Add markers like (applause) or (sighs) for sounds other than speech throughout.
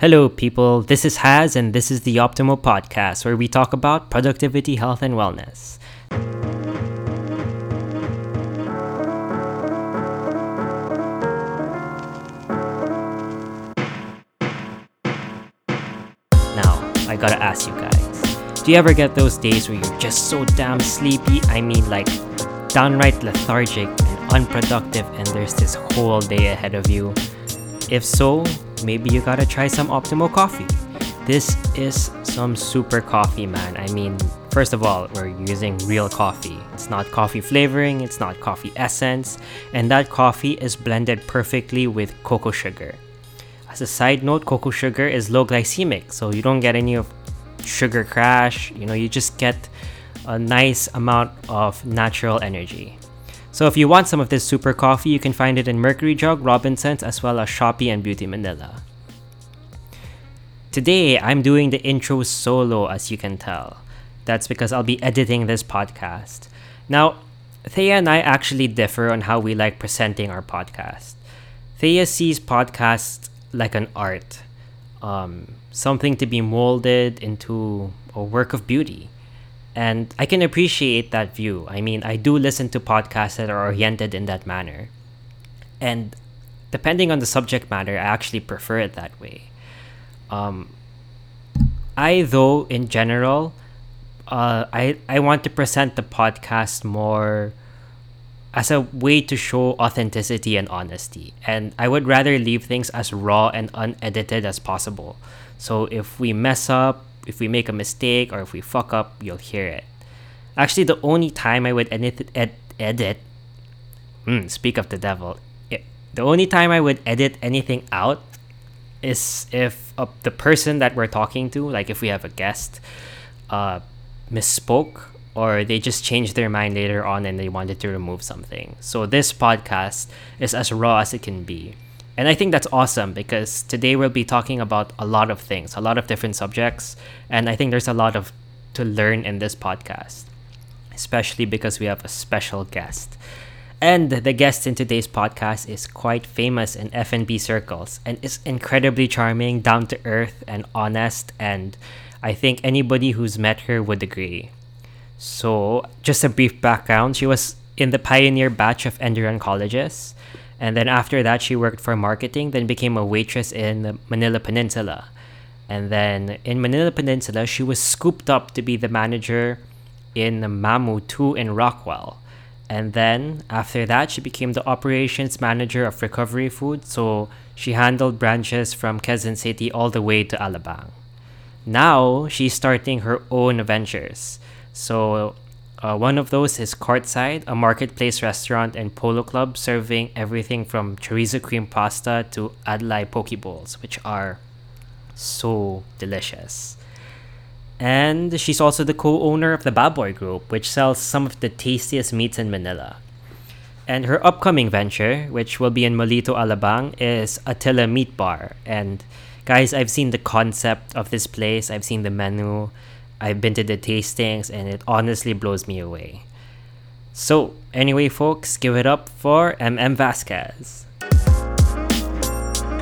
Hello, people. This is Haz, and this is the Optimal Podcast, where we talk about productivity, health, and wellness. Now, I gotta ask you guys do you ever get those days where you're just so damn sleepy? I mean, like, downright lethargic and unproductive, and there's this whole day ahead of you? If so, maybe you gotta try some Optimal coffee. This is some super coffee, man. I mean, first of all, we're using real coffee. It's not coffee flavoring, it's not coffee essence, and that coffee is blended perfectly with cocoa sugar. As a side note, cocoa sugar is low glycemic, so you don't get any of sugar crash. You know, you just get a nice amount of natural energy. So if you want some of this super coffee, you can find it in Mercury Drug, Robinsons, as well as Shopee and Beauty Manila. Today, I'm doing the intro solo, as you can tell. That's because I'll be editing this podcast. Now, Thea and I actually differ on how we like presenting our podcast. Thea sees podcasts like an art, um, something to be molded into a work of beauty. And I can appreciate that view. I mean, I do listen to podcasts that are oriented in that manner. And depending on the subject matter, I actually prefer it that way. Um, I, though, in general, uh, I, I want to present the podcast more as a way to show authenticity and honesty. And I would rather leave things as raw and unedited as possible. So if we mess up, if we make a mistake, or if we fuck up, you'll hear it. Actually, the only time I would edit, ed- edit mm, speak of the devil, it, the only time I would edit anything out is if uh, the person that we're talking to, like if we have a guest, uh, misspoke or they just changed their mind later on and they wanted to remove something. So this podcast is as raw as it can be. And I think that's awesome because today we'll be talking about a lot of things, a lot of different subjects, and I think there's a lot of to learn in this podcast, especially because we have a special guest. And the guest in today's podcast is quite famous in F&B circles and is incredibly charming, down to earth, and honest, and I think anybody who's met her would agree. So, just a brief background she was in the pioneer batch of Enderun colleges. And then after that, she worked for marketing, then became a waitress in Manila Peninsula. And then in Manila Peninsula, she was scooped up to be the manager in Mamou Too in Rockwell. And then after that, she became the operations manager of Recovery Food. So she handled branches from Quezon City all the way to Alabang. Now she's starting her own ventures. So uh, one of those is Courtside, a marketplace restaurant and polo club serving everything from chorizo cream pasta to adlai poke bowls, which are so delicious. And she's also the co-owner of the Baboy Group, which sells some of the tastiest meats in Manila. And her upcoming venture, which will be in Molito, Alabang, is Attila Meat Bar. And guys, I've seen the concept of this place, I've seen the menu, I've been to the tastings, and it honestly blows me away. So, anyway, folks, give it up for MM Vasquez.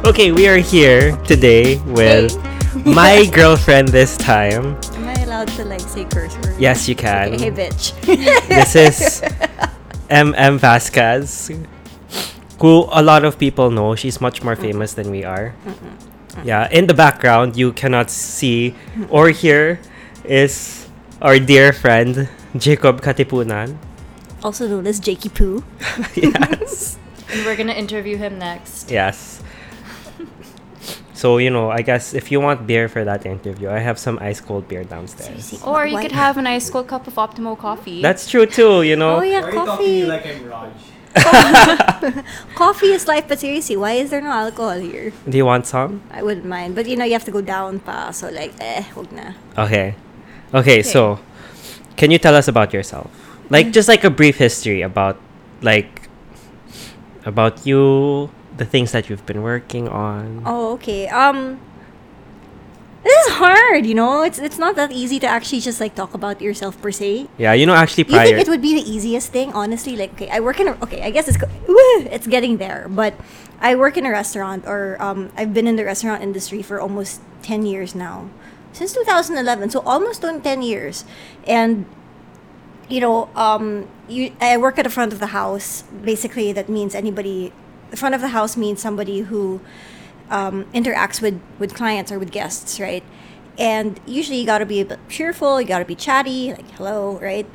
Okay, we are here today with (laughs) my girlfriend this time. Am I allowed to like say curse words? Yes, you can. Okay, hey, bitch. (laughs) this is (laughs) MM Vasquez, who a lot of people know. She's much more famous than we are. Yeah, in the background, you cannot see or hear is our dear friend Jacob Katipunan. also known as Jakey Poo. (laughs) (laughs) yes, And we're gonna interview him next. yes. So you know, I guess if you want beer for that interview, I have some ice cold beer downstairs. Seriously. Or you Why- could have a nice cold cup of Optimal coffee. That's true too. You know. Oh yeah, Why are you talking to coffee. me like I'm Raj? (laughs) coffee is life, but seriously, why is there no alcohol here? Do you want some? I wouldn't mind, but you know you have to go down pa, so like eh, wag na. Okay. Okay, so can you tell us about yourself? Like just like a brief history about like about you, the things that you've been working on. Oh okay. Um, this is hard. You know, it's it's not that easy to actually just like talk about yourself per se. Yeah, you know actually You think it would be the easiest thing, honestly? Like, okay, I work in a, okay, I guess it's, it's getting there. But I work in a restaurant, or um, I've been in the restaurant industry for almost 10 years now. Since 2011, so almost on 10 years. And, you know, um, you, I work at the front of the house. Basically, that means anybody, the front of the house means somebody who um, interacts with, with clients or with guests, right? And usually you gotta be a bit cheerful, you gotta be chatty, like hello, right?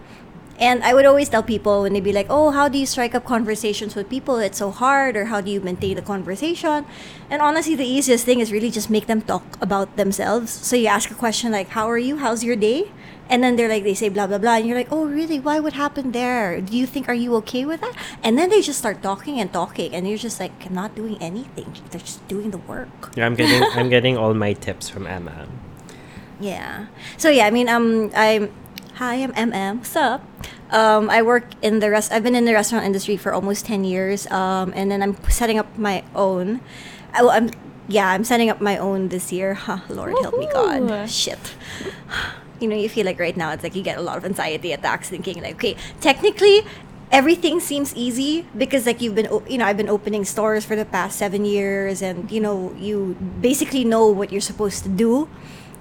And I would always tell people when they'd be like, "Oh, how do you strike up conversations with people? It's so hard." Or how do you maintain the conversation? And honestly, the easiest thing is really just make them talk about themselves. So you ask a question like, "How are you? How's your day?" And then they're like, they say blah blah blah, and you're like, "Oh, really? Why? What happened there? Do you think are you okay with that?" And then they just start talking and talking, and you're just like, not doing anything. They're just doing the work." Yeah, I'm getting I'm getting all my tips from Emma. Yeah. So yeah, I mean, um, I'm hi, I'm MM. What's up? Um, I work in the rest. I've been in the restaurant industry for almost ten years. Um, and then I'm setting up my own. I, well, I'm yeah, I'm setting up my own this year. Huh, (laughs) Lord help me, God. Shit. (sighs) You know, you feel like right now it's like you get a lot of anxiety attacks, thinking like, okay, technically. Everything seems easy because, like, you've been, you know, I've been opening stores for the past seven years, and you know, you basically know what you're supposed to do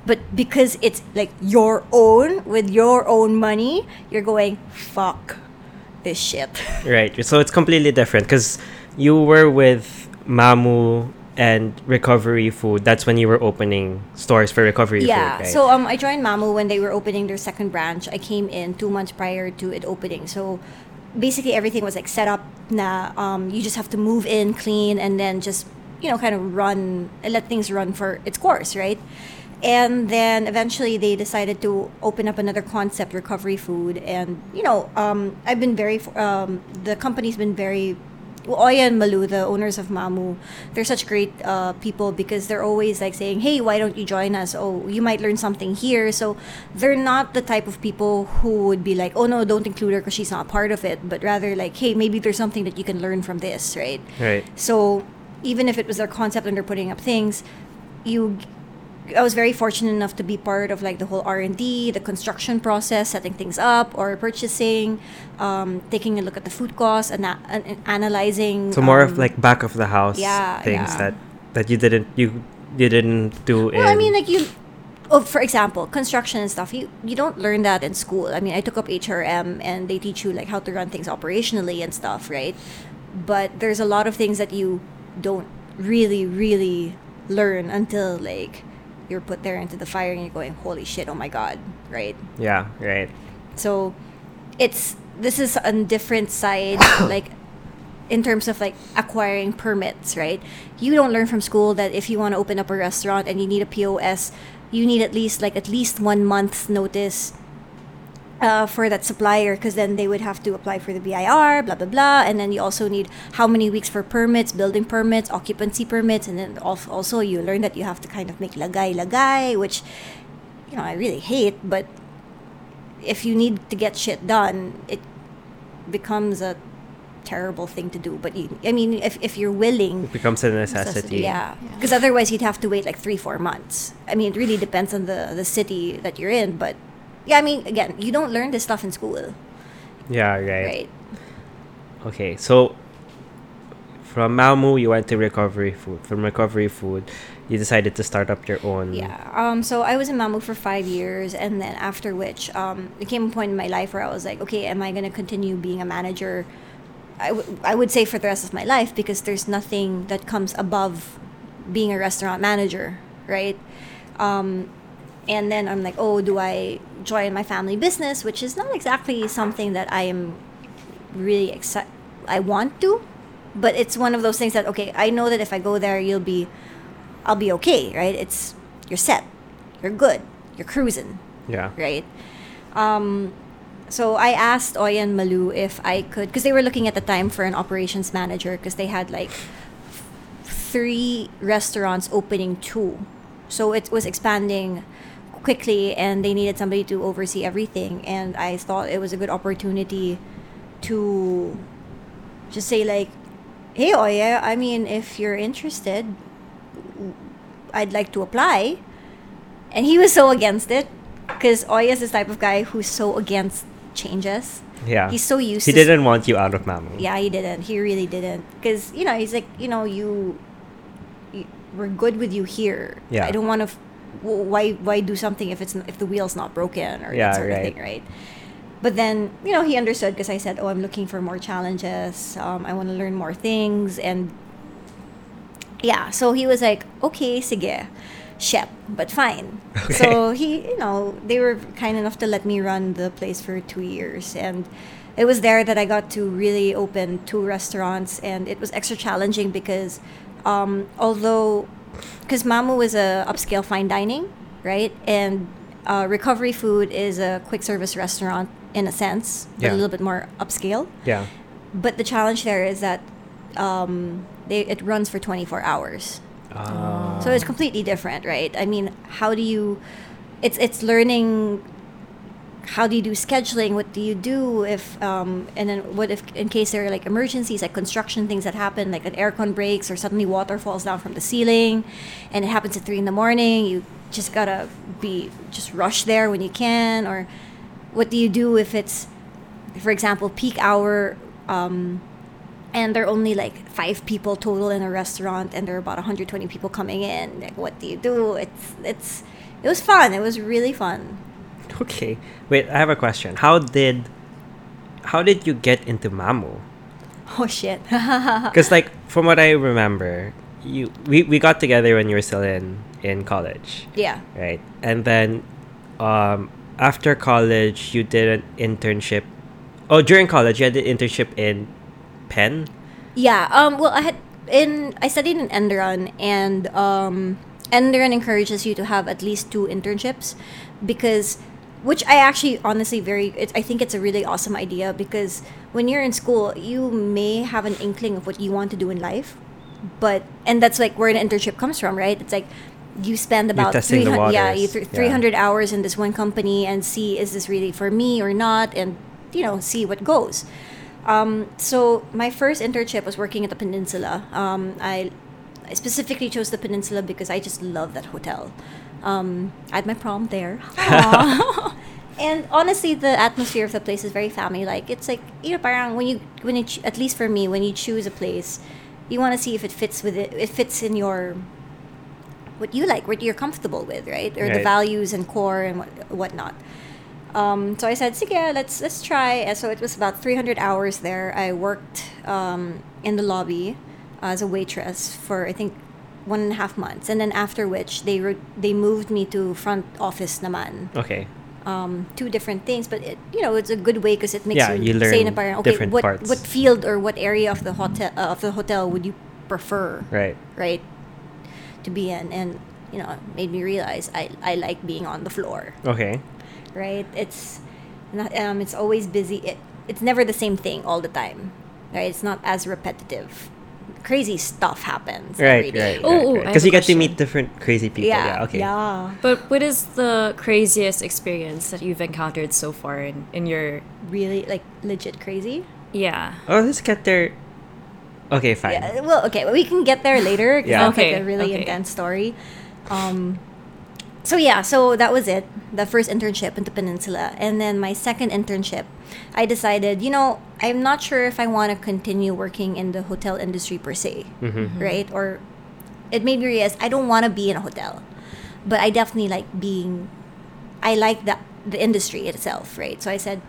but because it's like your own with your own money you're going fuck this shit (laughs) Right. So it's completely different because you were with Mamou and Recovery Food. That's when you were opening stores for Recovery yeah Food, right? so um i joined Mamou when they were opening their second branch i came in two months prior to it opening so basically everything was like set up na um you just have to move in clean and then just you know kind of run let things run for its course right and then eventually they decided to open up another concept recovery food and you know um, i've been very um, the company's been very Oya and Malou, the owners of Mamou, they're such great uh, people because they're always like saying, "Hey, why don't you join us? Oh, you might learn something here." So they're not the type of people who would be like, "Oh no, don't include her because she's not part of it," but rather like, "Hey, maybe there's something that you can learn from this, right?" right. So even if it was their concept and they're putting up things, you I was very fortunate enough to be part of like the whole R and D, the construction process, setting things up, or purchasing, um, taking a look at the food costs, and, analyzing. So more um, of like back of the house yeah, things yeah. that that you didn't you you didn't do Well, I mean, like you. Oh, for example, construction and stuff. You you don't learn that in school. I mean, I took up HRM, and they teach you like how to run things operationally and stuff, right? But there's a lot of things that you don't really, really learn until like you're put there into the fire and you're going, holy shit, oh my god, right? yeah, right. So it's this is a different side, (coughs) like in terms of like acquiring permits, right? You don't learn from school that if you want to open up a restaurant and you need a POS, you need at least like at least one month's notice uh, for that supplier because then they would have to apply for the BIR, blah blah blah, and then you also need how many weeks for permits, building permits, occupancy permits, and then also you learn that you have to kind of make lagay lagay, which you know I really hate, but if you need to get shit done, it becomes a terrible thing to do. But you, I mean, if if you're willing, It becomes a necessity. yeah, because otherwise you'd have to wait like three, four months. I mean, it really depends on the the city that you're in, but yeah, I mean, again, you don't learn this stuff in school, Yeah, right. right? Okay, so from Mamou you went to Recovery Food. From Recovery Food, you decided to start up your own. Yeah. Um. So I was in Mamu for five years, and then after which, um, there came a point in my life where I was like, okay, am I gonna continue being a manager? I, w- I would say for the rest of my life because there's nothing that comes above being a restaurant manager, right? Um, and then I'm like, oh, do I join my family business, which is not exactly something that I am really excited. I want to, but it's one of those things that okay, I know that if I go there, you'll be, I'll be okay, right? It's you're set, you're good, you're cruising, Yeah. right? Um, so I asked Oya and Malou if I could, because they were looking at the time for an operations manager, because they had like three restaurants opening two, so it was expanding quickly, and they needed somebody to oversee everything. And I thought it was a good opportunity to just say like, "Hey Oya, I mean, if you're interested, I'd like to apply." And he was so against it because Oya is this type of guy who's so against changes. Yeah. He's so used. He didn't want you out of Mamou. Yeah, he didn't. He really didn't. Because you know, he's like, you know, you, you we're good with you here. Yeah. I don't want to. F- why why do something if it's if the wheel's not broken or Yeah, that sort right. of thing, right? But then you know he understood because I said, oh, I'm looking for more challenges. Um, I want to learn more things and. Yeah, so he was like, okay, sige, shep, but fine. (laughs) Okay. So he, you know, they were kind enough to let me run the place for two years, and it was there that I got to really open two restaurants, and it was extra challenging because, um, although, because Mamou was a upscale fine dining, right, and uh, Recovery Food is a quick service restaurant in a sense, but Yeah. a little bit more upscale. Yeah. But the challenge there is that um, they, it runs for 24 hours. Ah. So it's completely different, right? I mean, how do you? It's it's learning. How do you do scheduling? What do you do if um, and then what if in case there are like emergencies, like construction things that happen, like an aircon breaks or suddenly water falls down from the ceiling, and it happens at three in the morning. You just gotta be just rush there when you can, or what do you do if it's, for example, peak hour? Um, and there are only like five people total in a restaurant and there are about 120 people coming in like what do you do it's it's it was fun it was really fun (laughs) Okay. Wait, I have a question. How did how did you get into Mamou? oh shit (laughs) Because like from what I remember, you we, we got together when you were still in in college, yeah right? And then um after college you did an internship. Oh, during college you had an internship in Penn. yeah um well i had in i studied in Enderun and um Enderun encourages you to have at least two internships because which i actually honestly very it, i think it's a really awesome idea because when you're in school you may have an inkling of what you want to do in life but and that's like where an internship comes from right? It's like you spend about 300 yeah th- Yeah. 300 hours in this one company and see is this really for me or not? And you know see what goes. Um, so my first internship was working at the peninsula. Um, I, I specifically chose the peninsula because i just love that hotel um, i had my prom there (laughs) and honestly the atmosphere of the place is very family like it's like you know parang when you when you at least for me when you choose a place you want to see if it fits with it it fits in your what you like, what you're comfortable with, right? Or the values and core and what whatnot. Um, so I said, sige, let's let's try. And so it was about 300 hours there. I worked um, in the lobby as a waitress for I think one and a half months, and then after which they ro- they moved me to front office naman. Okay. Um, two different things, but it, you know it's a good way because it makes Yeah, you, you say na parang, okay, different what parts. what field or what area of the hotel uh, of the hotel would you prefer? Right. right to be in and you know it made me realize I, I like being on the floor Okay. right it's not um it's always busy it, it's never the same thing all the time right it's not as repetitive crazy stuff happens every Right, day. right. Oh, oh, I Because you get to meet different crazy people. yeah Yeah. okay. yeah But what is the craziest experience that you've encountered so far in, in your really like legit crazy yeah? Oh, let's get there. Okay, fine. Yeah, well, okay, well, we can get there later. Yeah. that's like Okay, a really okay. intense story. Um, so yeah, so that was it. The first internship in the peninsula, and then my second internship, I decided, you know, I'm not sure if I want to continue working in the hotel industry per se, Mm-hmm. right? Or it made me realize I don't want to be in a hotel, but I definitely like being. I like the the industry itself, right? So I said,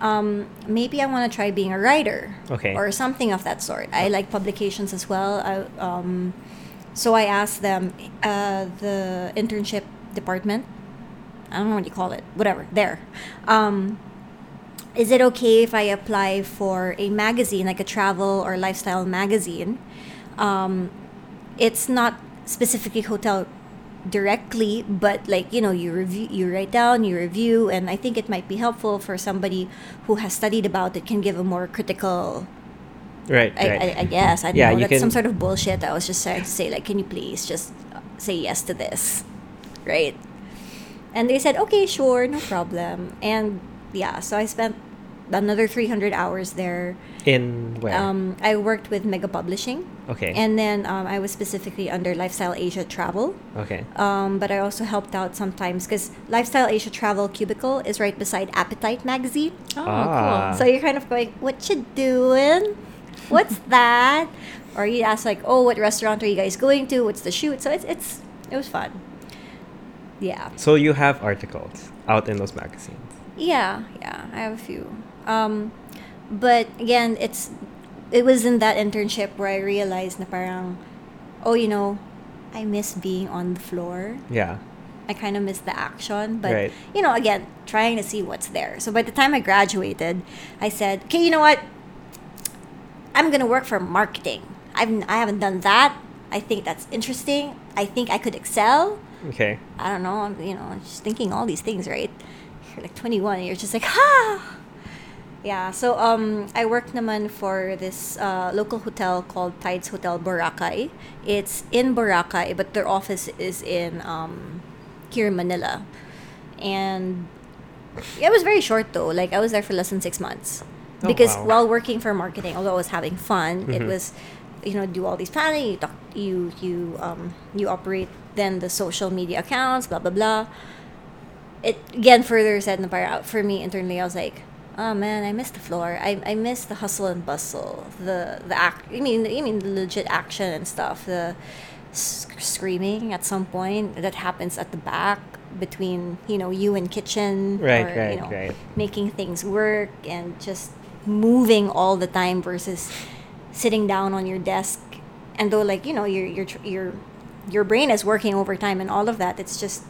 um, maybe I want to try being a writer Okay. or something of that sort. I like publications as well. I, um, so I asked them, uh, the internship department, I don't know what you call it, whatever, there. Um, is it okay if I apply for a magazine, like a travel or lifestyle magazine? Um, it's not specifically hotel directly but like you know you review you write down you review and i think it might be helpful for somebody who has studied about it can give a more critical Right. I, right. I, I guess I don't Yeah, know. That's some sort of bullshit. I was just trying to say, like, can you please just say yes to this, right? And they said, okay, sure, no problem. And yeah, so I spent another 300 hours there. In where? Um, I worked with Mega Publishing. okay. And then um, I was specifically under Lifestyle Asia Travel. okay. Um, but I also helped out sometimes because Lifestyle Asia Travel Cubicle is right beside Appetite magazine. Oh, Ah. So you're kind of going, what you doing? What's (laughs) that? Or you ask like, oh, what restaurant are you guys going to? What's the shoot? So it's it's it was fun. Yeah. So you have articles out in those magazines. Yeah, yeah, I have a few. Um, but again, it's it was in that internship where I realized na parang, oh, you know, I miss being on the floor. Yeah. I kind of miss the action, but Right. you know, again, trying to see what's there. So by the time I graduated, I said, "Okay, you know what? I'm gonna work for marketing. I've I haven't done that. I think that's interesting. I think I could excel. Okay. I don't know. I'm you know just thinking all these things, right? You're like 21, and you're just like, ha. Yeah. So um, I worked naman for this uh, local hotel called Tides Hotel Boracay. It's in Boracay, but their office is in um, here in Manila, and it was very short though. Like I was there for less than six months Oh, because wow. while working for marketing, although I was having fun, it Mhm. was you know do all these planning. You talk, you you um you operate then the social media accounts, blah blah blah. It again further said na parang for me internally, I was like. Oh man, I miss the floor. I, I miss the hustle and bustle. The the act. I mean, I mean the legit action and stuff. The s- screaming at some point that happens at the back between you know you and kitchen Right, or right, you know right. making things work and just moving all the time versus sitting down on your desk and though like you know your your tr- your your brain is working overtime and all of that it's just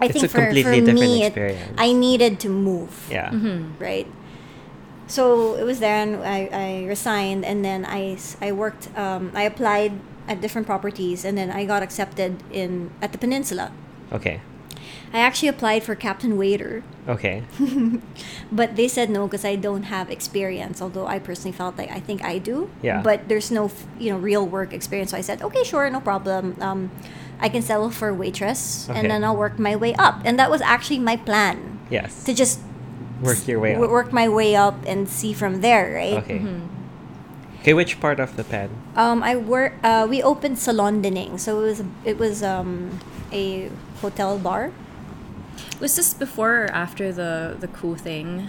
I It's think a for, for completely different me it. I needed to move Yeah. right? So it was there, and I, I resigned, and then I, I worked, um, I applied at different properties, and then I got accepted in at the Peninsula. Okay. I actually applied for captain waiter, Okay. (laughs) but they said no because I don't have experience. Although I personally felt like I think I do. Yeah. But there's no you know real work experience. So I said okay, sure, no problem. Um, I can settle for waitress, Okay. and then I'll work my way up. And that was actually my plan Yes. to just Work your way w- up. work my way up and see from there, right? Okay. Okay, which part of the pen? Um, I work. Uh, we opened Salon de Ning, so it was it was um a hotel bar Was this before or after the the cool thing?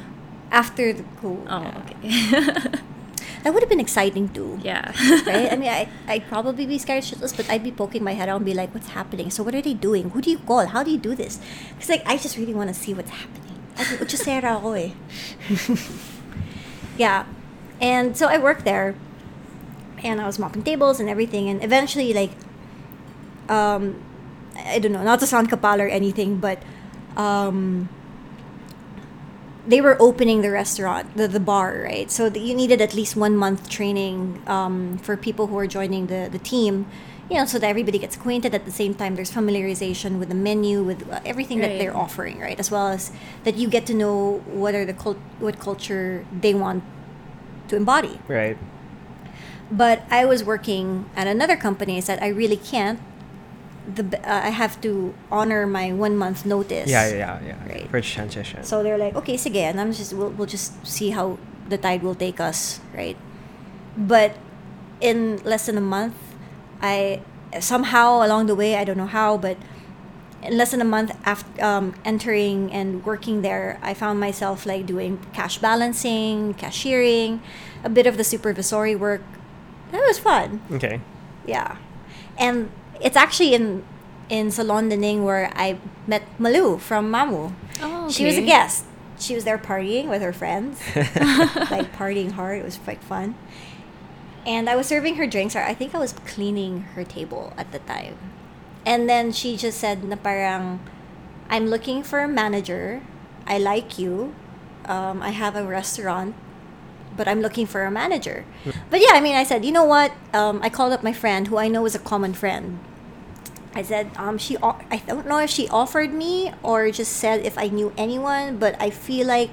after the cool. Oh, yeah. okay. (laughs) That would have been exciting too. yeah. (laughs) Right? I mean, I, (laughs) I'd probably be scared shitless, but I'd be poking my head out and be like, what's happening? So, what are they doing? Who do you call? How do you do this? Because, like, I just really want to see what's happening. Ay, utsasera ako eh. yeah. And so I worked there, and I was mopping tables and everything, and eventually, like, um, I don't know, not to sound kapal or anything, but um, they were opening the restaurant, the, the bar, right? So that you needed at least one month training um, for people who are joining the, the team, you know, so that everybody gets acquainted at the same time. There's familiarization with the menu, with uh, everything that they're offering, right? As well as that you get to know what are the cult- what culture they want to embody. Right. But I was working at another company. I said I really can't. The uh, I have to honor my one month notice. Yeah, yeah, yeah. Right. For transition. So they're like, okay, sige, and I'm just we'll, we'll just see how the tide will take us, right? But in less than a month, I somehow along the way, I don't know how, but in less than a month after um, entering and working there, I found myself like doing cash balancing, cashiering, a bit of the supervisory work. That was fun. okay. Yeah. And it's actually in in Salon de Ning where I met Malou from Mamou. Oh, She was a guest. She was there partying with her friends. (laughs) like partying hard. It was quite fun. And I was serving her drinks or I think I was cleaning her table at the time. And then she just said na parang I'm looking for a manager. I like you. Um, I have a restaurant but I'm looking for a manager. But yeah, I mean, I said, you know what? Um, I called up my friend who I know is a common friend. I said, um, she, I don't know if she offered me or just said if I knew anyone, but I feel like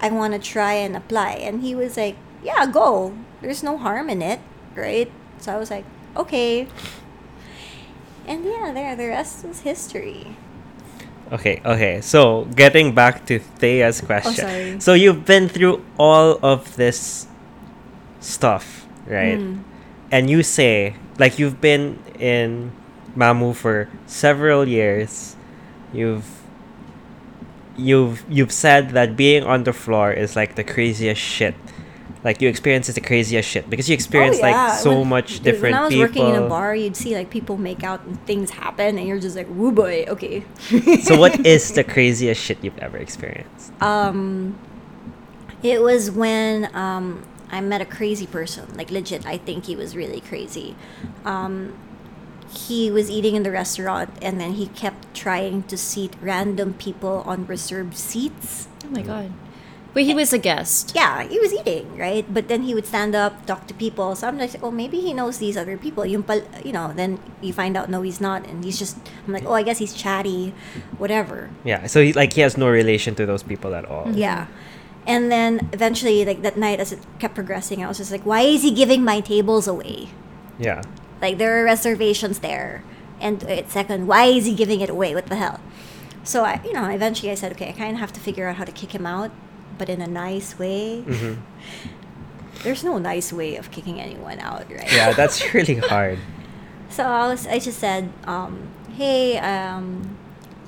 I want to try and apply. And he was like, yeah, go. There's no harm in it, right? So I was like, okay. And yeah, there, the rest is history. Okay, okay. So getting back to Thea's question. sorry. So you've been through all of this stuff, right? Mm. And you say like you've been in Mamou for several years. You've you've you've said that being on the floor is like the craziest shit. Like you experience is the craziest shit because you experience Oh, yeah. like so When- much dude, different When I was people. working in a bar, you'd see like people make out and things happen, and you're just like, "Woo boy, okay." (laughs) so what is the craziest shit you've ever experienced? Um, it was when um I met a crazy person. Like legit, I think he was really crazy. Um, he was eating in the restaurant, and then he kept trying to seat random people on reserved seats. Oh my god. Wait, he was a guest. Yeah, he was eating, right? But then he would stand up, talk to people. So I'm like, oh, maybe he knows these other people. Yung pal- you know, then you find out, no, he's not. And he's just, I'm like, oh, I guess he's chatty, whatever. Yeah, so he, like he has no relation to those people at all. Yeah. And then eventually, like that night, as it kept progressing, I was just like, why is he giving my tables away? Yeah. Like, there are reservations there. And uh, second, why is he giving it away? What the hell? So, I, you know, eventually I said, okay, I kind of have to figure out how to kick him out, but in a nice way. hmm (laughs) There's no nice way of kicking anyone out, right? Yeah, (laughs) that's really hard. So I was, I just said, um, hey, um,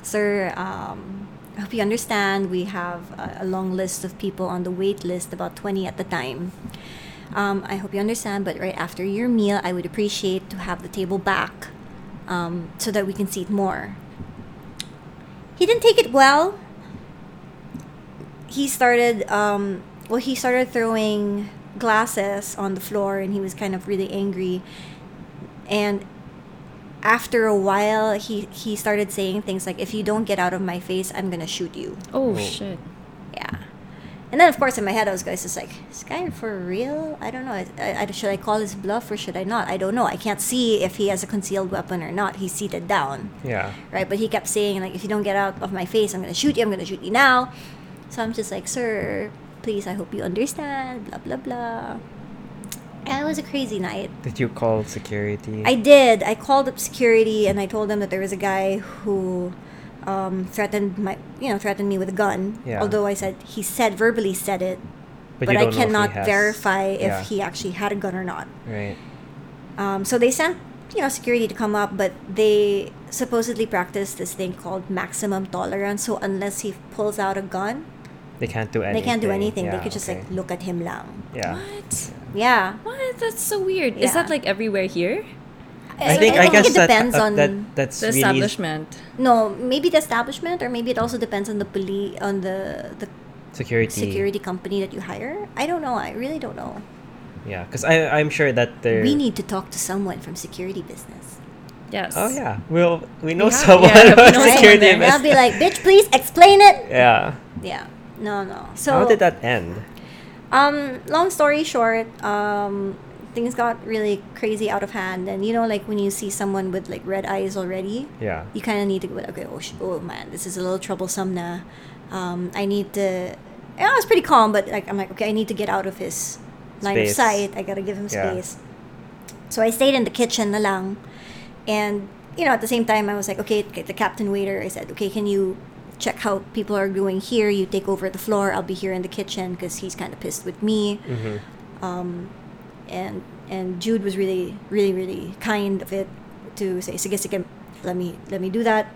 sir, um, I hope you understand. We have a, a long list of people on the wait list, about 20 at the time. Um, I hope you understand, but right after your meal, I would appreciate to have the table back um, so that we can seat more. He didn't take it well. He started, um, well, he started throwing glasses on the floor and he was kind of really angry. And after a while, he, he started saying things like, if you don't get out of my face, I'm going to shoot you. Oh, Oh. shit. Yeah. And then, of course, in my head, I was going just like, "Is this guy for real? I don't know. I, I, should I call his bluff or should I not? I don't know. I can't see if he has a concealed weapon or not. He's seated down, Yeah. right? But he kept saying, like, if you don't get out of my face, I'm going to shoot you. I'm going to shoot you now. So I'm just like, sir, please, I hope you understand. Blah, blah, blah. And it was a crazy night. Did you call security? I did. I called up security and I told them that there was a guy who um, threatened my, you know, threatened me with a gun. Yeah. Although I said he said verbally said it, but, you I don't if cannot has- verify if yeah, he actually had a gun or not. Right. Um, so they sent, you know, security to come up, but they supposedly practice this thing called maximum tolerance. So unless he pulls out a gun, They can't do anything. they can't do anything. they could just okay. like look at him lang. Yeah. What? Yeah. What? That's so weird. Is that like everywhere here? I think I, guess it that, depends uh, on that that's The really establishment. no, maybe the establishment, or maybe it also depends on the police, on the the security. security company that you hire. I don't know. I really don't know. Yeah, because I I'm sure that there. We need to talk to someone from security business. Yes. Oh yeah, we'll we know We have- someone yeah, we about know security. someone there. I'll be like, bitch, please explain it. (laughs) yeah. Yeah. No, no. So How did that end? Um, long story short, um, things got really crazy out of hand, and you know, like when you see someone with like red eyes already, Yeah. you kind of need to go. Okay, oh, sh- oh man, this is a little troublesome. Na, um, I need to. And I was pretty calm, but like I'm like, okay, I need to get out of his line of sight. I gotta give him Yeah. space. So I stayed in the kitchen na lang, and you know, at the same time, I was like, okay, okay, the captain waiter. I said, okay, can you check how people are doing here? You take over the floor. I'll be here in the kitchen because he's kind of pissed with me Mm-hmm. um, and and Jude was really really really kind of it to say sige sige let me let me do that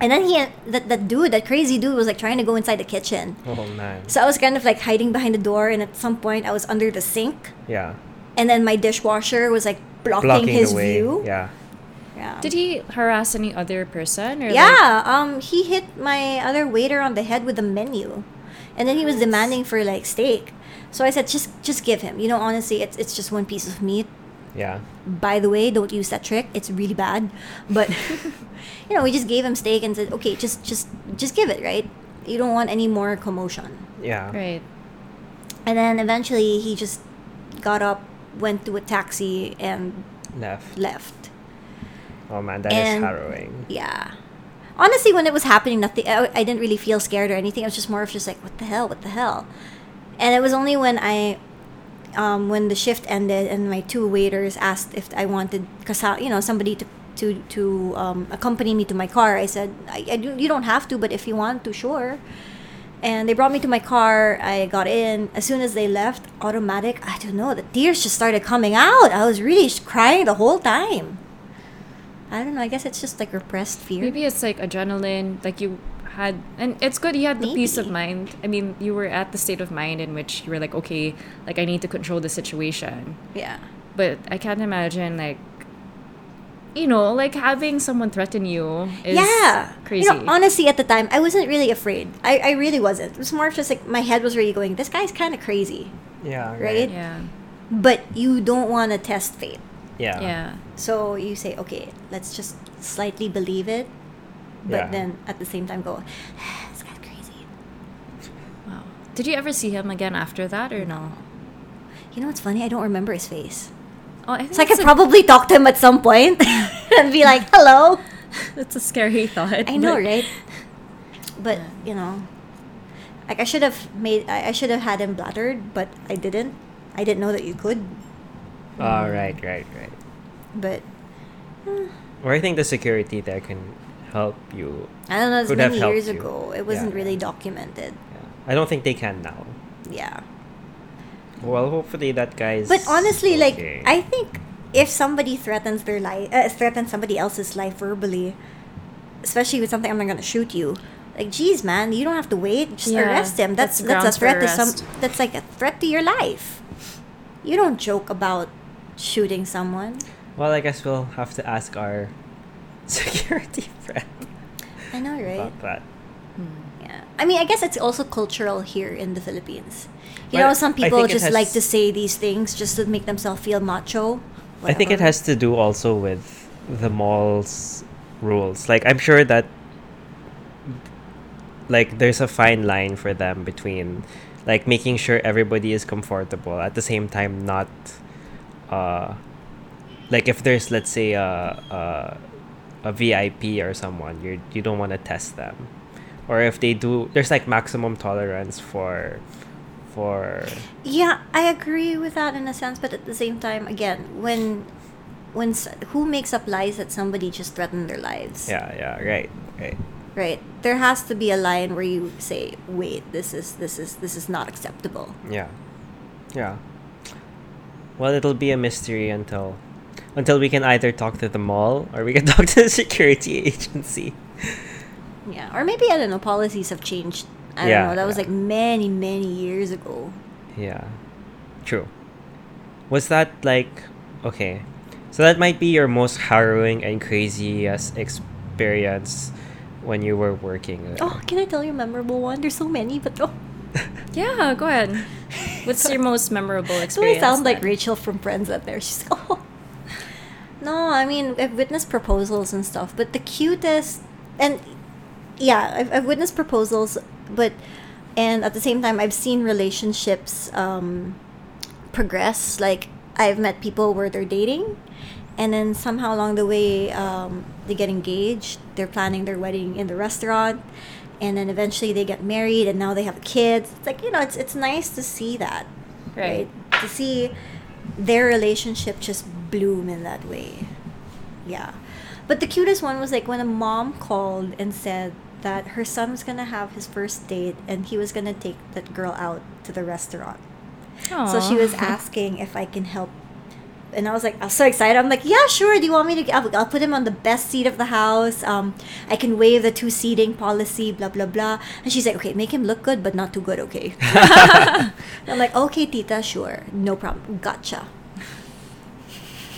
and then he that, that dude that crazy dude was like trying to go inside the kitchen Oh man. so I was kind of like hiding behind the door and at some point I was under the sink Yeah. and then my dishwasher was like blocking, Blocking his the way. view Yeah. yeah Did he harass any other person? Or like- yeah um he hit my other waiter on the head with the menu and then he was demanding for like steak so I said just just give him you know honestly it's it's just one piece of meat Yeah. by the way don't use that trick it's really bad but (laughs) (laughs) you know we just gave him steak and said okay just just just give it right you don't want any more commotion Yeah. Right. and then eventually he just got up went to a taxi and Left. left Oh man, that is And- harrowing. yeah honestly when it was happening nothing I, I didn't really feel scared or anything it was just more of just like what the hell what the hell and it was only when i um, when the shift ended and my two waiters asked if i wanted because you know somebody to to to um, accompany me to my car. I said, I, I "You don't have to, but if you want to, sure." And they brought me to my car. I got in. As soon as they left, automatic. I don't know. The tears just started coming out. I was really crying the whole time. I don't know. I guess it's just like repressed fear. Maybe it's like adrenaline, like you had, and it's good you had the peace of mind. I mean, you were at the state of mind in which you were like, okay, like I need to control the situation. Yeah. But I can't imagine like, you know, like having someone threaten you is yeah. crazy. You know, honestly, at the time, I wasn't really afraid. I, I really wasn't. It was more just like my head was really going, this guy's kind of crazy. Yeah. Right? yeah, But you don't want to test fate. Yeah. yeah. So you say, okay, let's just slightly believe it, but Yeah. then at the same time go, (sighs) this guy's crazy. Wow. Did you ever see him again after that or no? You know what's funny? I don't remember his face. Oh, I think So I could a- probably talk to him at some point (laughs) and be (laughs) like, hello. That's a scary thought. I know, but- right? But, you know, like I should have made, I, I should have had him blottered, but I didn't. I didn't know that you could. Oh, right, right, right. But hmm. Or I think the security there can help you. I don't know, it's many helped years you. ago. It wasn't Yeah. really documented. Yeah. I don't think they can now. Yeah. Well, hopefully that guy's. But honestly, okay. like I think if somebody threatens their life, uh, threatens somebody else's life verbally, especially with something I'm not gonna shoot you. Like, geez, man, you don't have to wait. Just Yeah, arrest him. That's that's that's, a threat to some. That's like a threat to your life. You don't joke about shooting someone. Well, I guess we'll have to ask our security (laughs) friend I know, right? about that. Yeah. I mean, I guess it's also cultural here in the Philippines. You But know, some people just like to say these things just to make themselves feel macho. I think it has to do also with the mall's rules. Like I'm sure that like there's a fine line for them between like making sure everybody is comfortable at the same time not uh like if there's let's say a a, a VIP or someone you you don't want to test them or if they do there's like maximum tolerance for for Yeah, I agree with that in a sense, but at the same time, again, when when who makes up lies that somebody just threatened their lives? yeah yeah right right Right. There has to be a line where you say, "Wait, this is this is this is not acceptable." Yeah. Yeah. Well, it'll be a mystery until until we can either talk to the mall or we can (laughs) talk to the security (laughs) agency. Yeah. Or maybe I don't know. Policies have changed. I Yeah, don't know. That was yeah. like many many years ago. Yeah. True. Was that like okay. So that might be your most harrowing and craziest experience when you were working. there. Oh, can I tell you a memorable one? There's so many, but oh, (laughs) Yeah, go ahead. What's your most memorable so I experience? sound like? Rachel from Friends out there. She's oh. No, I mean I've witnessed proposals and stuff, but the cutest and yeah, I've, I've witnessed proposals, but and at the same time I've seen relationships um, progress. Like I've met people where they're dating, and then somehow along the way um, they get engaged. They're planning their wedding in the restaurant, and then eventually they get married, and now they have kids. It's like you know, it's it's nice to see that, Right. right? To see their relationship just bloom in that way. Yeah. But the cutest one was like when a mom called and said that her son was gonna have his first date and he was gonna take that girl out to the restaurant. So she was (laughs) asking if I can help. And I was like, I was so excited. I'm like, yeah, sure. Do you want me to? I'll, I'll put him on the best seat of the house. Um, I can waive the two seating policy. Blah blah blah. And she's like, okay, make him look good, but not too good, okay? (laughs) (laughs) I'm like, okay, Tita, sure, no problem. Gotcha.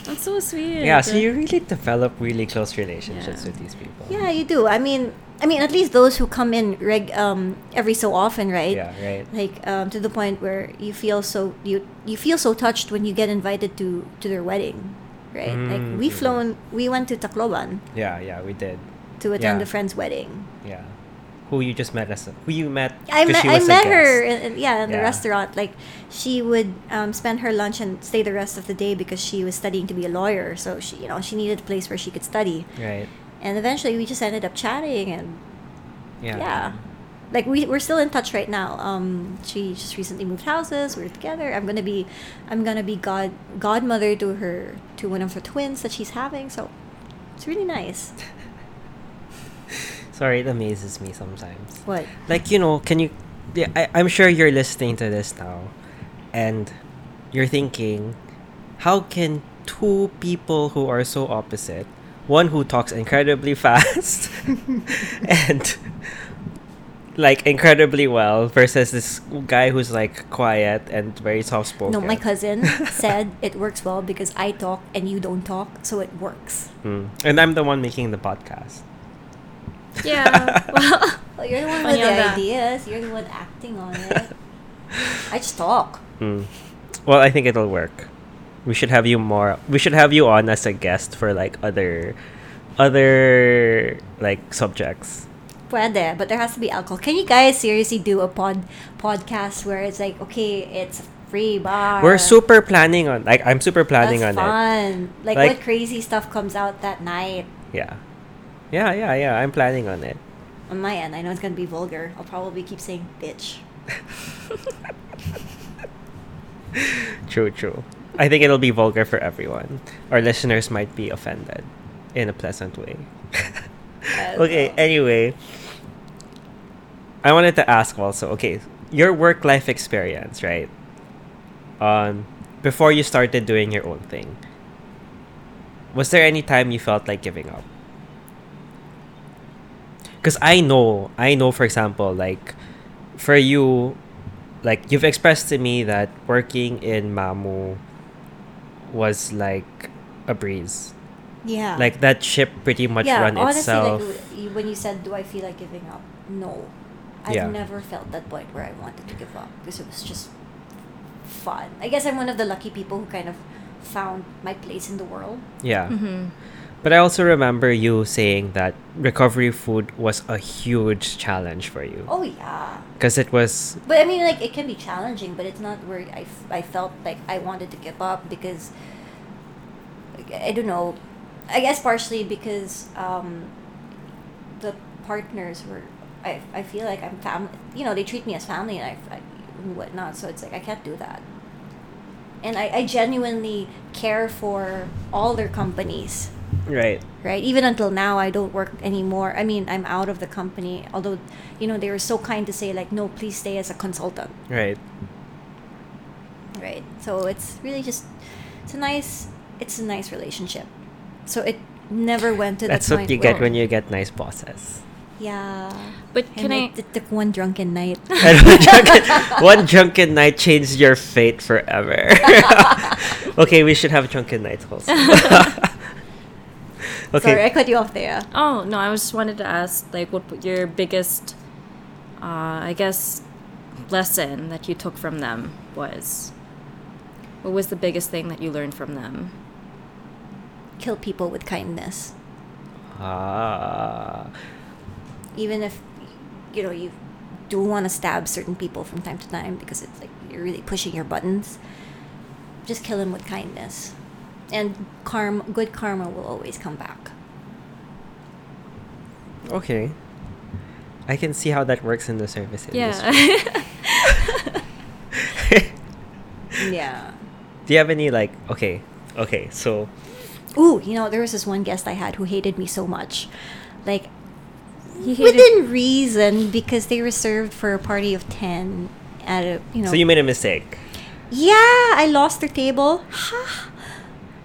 That's so sweet. Yeah, so you really develop really close relationships Yeah. with these people. Yeah, you do. I mean, I mean, at least those who come in reg um every so often, right? Yeah, right. Like um to the point where you feel so you you feel so touched when you get invited to to their wedding, right? Like we Mm. flown, we went to Tacloban Yeah, yeah, we did. to attend Yeah. a friend's wedding. Yeah. Who you just met as a, who you met I met I met her in, in- yeah in the restaurant. Like she would um, spend her lunch and stay the rest of the day because she was studying to be a lawyer. So she you know she needed a place where she could study. Right. And eventually we just ended up chatting and Yeah. yeah. Like we we're still in touch right now. Um, she just recently moved houses. We're together. I'm gonna be, I'm gonna be god godmother to her to one of her twins that she's having. So, It's really nice. (laughs) Sorry, it amazes me sometimes. What? Like, you know, can you. Yeah, I, I'm sure you're listening to this now, and you're thinking, how can two people who are so opposite, one who talks incredibly (laughs) fast (laughs) and like incredibly well, versus this guy who's like quiet and very soft spoken? No, my cousin (laughs) said it works well because I talk and you don't talk, so it works. Hmm. And I'm the one making the podcast. Yeah. (laughs) Well, Well, you're the one with the ideas. You're the one acting on it. I just talk. Hmm. Well, I think it'll work. We should have you more. We should have you on as a guest for like other, other like subjects. Puede, but there has to be alcohol. Can you guys seriously do a pod podcast where it's like, okay, it's free bar. We're super planning on. Like I'm super planning That's on it. fun. Like, Like- what crazy stuff comes out that night Yeah, yeah, yeah, yeah. I'm planning on it. on my end. I know it's gonna be vulgar. I'll probably keep saying bitch. (laughs) True, true. I think it'll be vulgar for everyone. Our listeners might be offended in a pleasant way. (laughs) Okay, know. anyway. I wanted to ask also, okay, your work life experience, right? Um before you started doing your own thing. Was there any time you felt like giving up? Cuz I know, I know for example, like for you like you've expressed to me that working in Mamou was like a breeze. Yeah. Like that ship pretty much yeah, run honestly, itself. like w- you- when you said, "Do I feel like giving up?" No, I've Yeah. never felt that point where I wanted to give up because it was just fun. I guess I'm one of the lucky people who kind of found my place in the world. yeah. mhm. But I also remember you saying that recovery food was a huge challenge for you. Oh yeah, Because it was. but I mean, like it can be challenging, but it's not where I, f- I felt like I wanted to give up because I don't know. I guess partially because um, the partners were. I, I feel like I'm family. You know, they treat me as family and I, I and whatnot. So it's like I can't do that. And I, I genuinely care for all their companies Right. right even until now i don't work anymore i mean i'm out of the company although you know they were so kind to say like no please stay as a consultant Right. right so it's really just it's a nice it's a nice relationship so it never went to that. That's the what point you where, get when you get nice bosses. yeah But and can I? it, it took one drunken night (laughs) And one drunken, one drunken night changed your fate forever. (laughs) (laughs) okay, we should have drunken nights also. Okay. sorry i cut you off there Oh no, I was just wanted to ask like what your biggest, uh, I guess, lesson that you took from them was. What was the biggest thing that you learned from them? kill people with kindness Ah. even if you know you do want to stab certain people from time to time because it's like you're really pushing your buttons just kill them with kindness and karma good karma will always come back Okay. I can see how that works in the service industry. Yeah. (laughs) yeah Do you have any like okay, okay, so ooh you know there was this one guest i had who hated me so much like within reason because they were served for a party of 10 at a you know so you made a mistake. yeah i lost their table (laughs)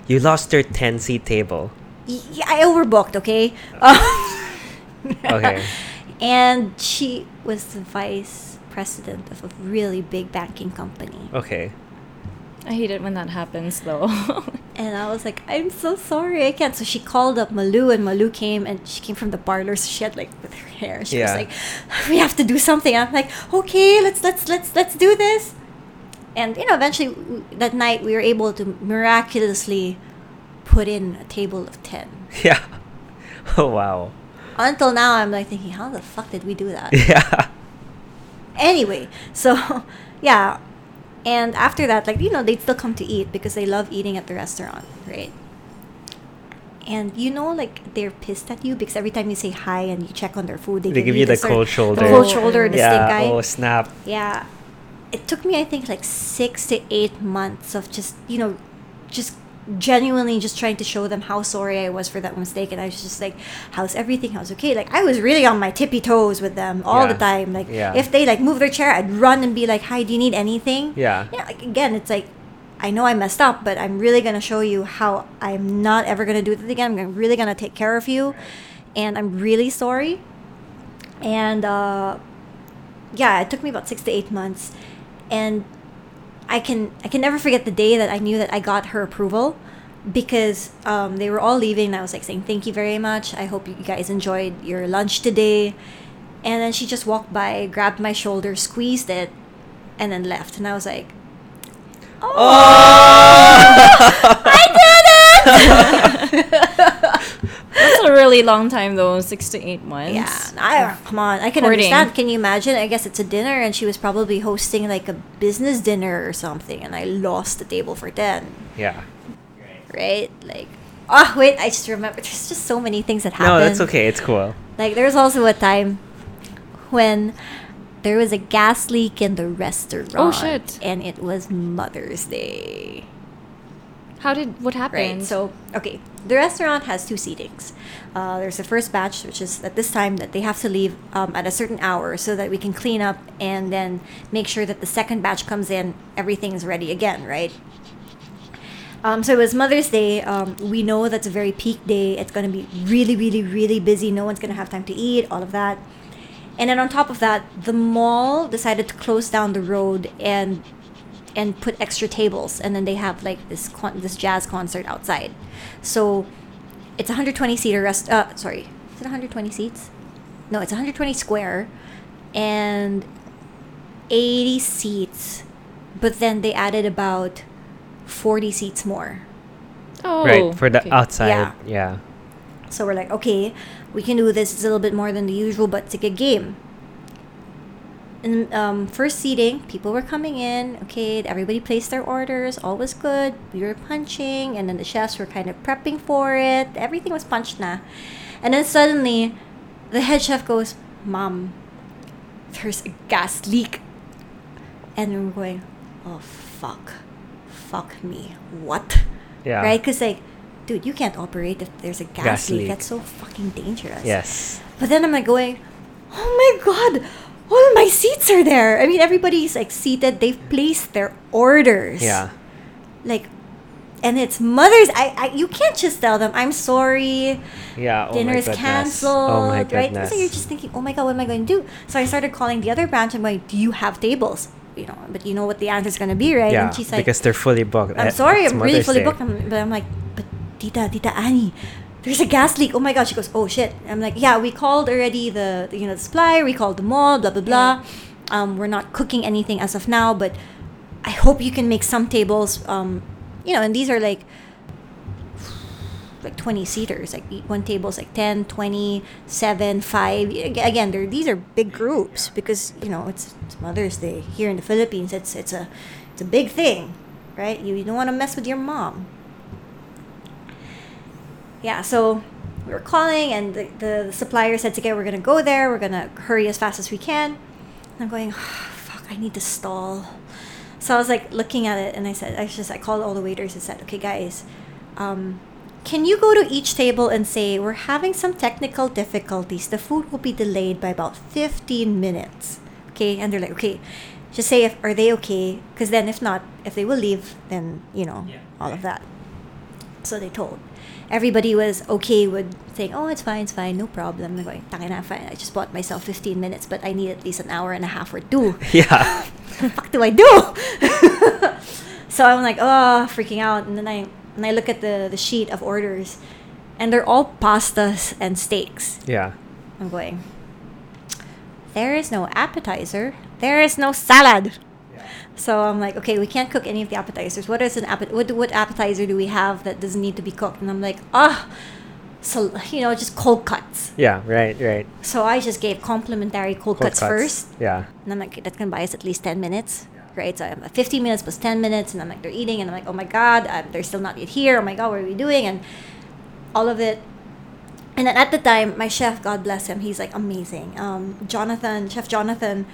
You lost your 10 seat table. yeah, i overbooked okay (laughs) Okay. (laughs) and she was the vice president of a really big banking company. Okay. I hate it when that happens though. (laughs) And I was like, I'm so sorry, I can't. So she called up Malou, and Malou came, and she came from the parlor. So she had like with her hair. She Yeah. was like, "We have to do something." I'm like, "Okay, let's let's let's let's do this." And you know, eventually that night we were able to miraculously put in a table of ten. (laughs) Yeah. Oh wow. Until now, I'm like thinking, how the fuck did we do that? (laughs) Yeah. anyway, so (laughs) yeah. And after that, like, you know, they'd still come to eat because they love eating at the restaurant, right? And you know, like, they're pissed at you because every time you say hi and you check on their food, they, They give you the cold shoulder. The cold shoulder, the stink yeah. eye. Oh snap. Yeah. It took me, I think, like six to eight months of just, you know, just genuinely just trying to show them how sorry I was for that mistake. And I was just like, how's everything? How's okay? Like, I was really on my tippy toes with them all the time. Like, Yeah. if they like move their chair, I'd run and be like, hi, do you need anything? Yeah. Yeah, like, again, it's like, I know I messed up, but I'm really gonna show you how I'm not ever gonna do this again. I'm really gonna take care of you, and I'm really sorry. And uh, yeah, it took me about six to eight months, and I can I can never forget the day that I knew that I got her approval, because um, they were all leaving. And I was like saying thank you very much. I hope you guys enjoyed your lunch today, and then she just walked by, grabbed my shoulder, squeezed it, and then left. And I was like, (laughs) That's a (laughs) really long time though, six to eight months. Yeah, I, come on. I can Hoarding. understand. Can you imagine? I guess it's a dinner, and she was probably hosting like a business dinner or something, and I lost the table for ten. Yeah. Right? Like, oh wait, I just remember. There's just so many things that happened. No, that's okay. It's cool. Like, there was also a time when there was a gas leak in the restaurant. Oh, shit. And it was Mother's Day. How did what happened? Right. So, okay, the restaurant has two seatings. Uh, there's the first batch, which is at this time that they have to leave um, at a certain hour so that we can clean up and then make sure that the second batch comes in, everything's ready again, right? Um, so it was Mother's Day. Um, we know that's a very peak day. It's going to be really, really, really busy. No one's going to have time to eat, all of that. And then on top of that, the mall decided to close down the road and and put extra tables and then they have like this con- this jazz concert outside so it's a 120 seater rest uh sorry is it 120 seats no it's 120 square and 80 seats but then they added about 40 seats more oh, right. For the okay. outside. Yeah. Yeah. so we're like okay we can do this it's a little bit more than the usual but it's like a game and um, first seating, people were coming in. Okay, everybody placed their orders. All was good. We were punching, and then the chefs were kind of prepping for it. Everything was punched na. And then suddenly, the head chef goes, "Mom, there's a gas leak." And we're going, "Oh fuck, fuck me, what?" Yeah. Right? Because like, dude, you can't operate if there's a gas, Gas leak. leak. That's so fucking dangerous. Yes. But then I'm like going, oh my god, all my seats are there. I mean, everybody's like seated. They've placed their orders. Yeah. Like, and it's Mother's. I, I you can't just tell them I'm sorry. Yeah. Oh dinner is canceled. Oh my right? goodness. So you're just thinking, oh my god, what am I going to do? So I started calling the other branch. I'm going, do you have tables? You know, but you know what the answer's going to be, right? yeah. and she's like, because they're fully booked. I'm sorry, I'm really fully Day. booked. I'm, but I'm like, but Tita, Tita Annie, there's a gas leak. Oh my god. She goes, oh shit. I'm like, yeah, we called already the, the you know the supplier. We called the mall. Blah blah blah. Um, we're not cooking anything as of now, but I hope you can make some tables. Um, you know, and these are like like 20 seaters like one table's like 10 20 7 5 again they're, these are big groups because you know it's, it's mother's day here in the philippines it's it's a it's a big thing right you, you don't want to mess with your mom yeah so we were calling and the, the, the supplier said okay we're gonna go there. We're gonna hurry as fast as we can. And i'm going fuck i need to stall. So i was like looking at it and i said i just i called all the waiters and said okay guys um, can you go to each table and say we're having some technical difficulties. The food will be delayed by about 15 minutes. Okay and they're like okay just say if are they okay? Because then if not if they will leave then you know all of that. So they told everybody was okay with saying oh it's fine it's fine no problem i'm going "Tangina, fine i just bought myself 15 minutes but i need at least an hour and a half or two (laughs) Yeah. (laughs) the fuck do I do? (laughs) so I'm like, oh, freaking out. And then I and I look at the the sheet of orders, and they're all pastas and steaks. Yeah. I'm going. There is no appetizer. There is no salad. So I'm like, okay, we can't cook any of the appetizers. What is an app- what, what appetizer do we have that doesn't need to be cooked? And I'm like, ah, so you know, just cold cuts. Yeah. Right. Right. So I just gave complimentary cold, Cold cuts, first. Yeah. And I'm like, that's gonna buy us at least 10 minutes. Right? So I'm like, 15 minutes plus 10 minutes. And I'm like, they're eating. And I'm like, oh my God, um, they're still not yet here. Oh my God, what are we doing? And all of it. And then at the time, my chef, God bless him, he's like amazing. Um, Jonathan, Chef Jonathan,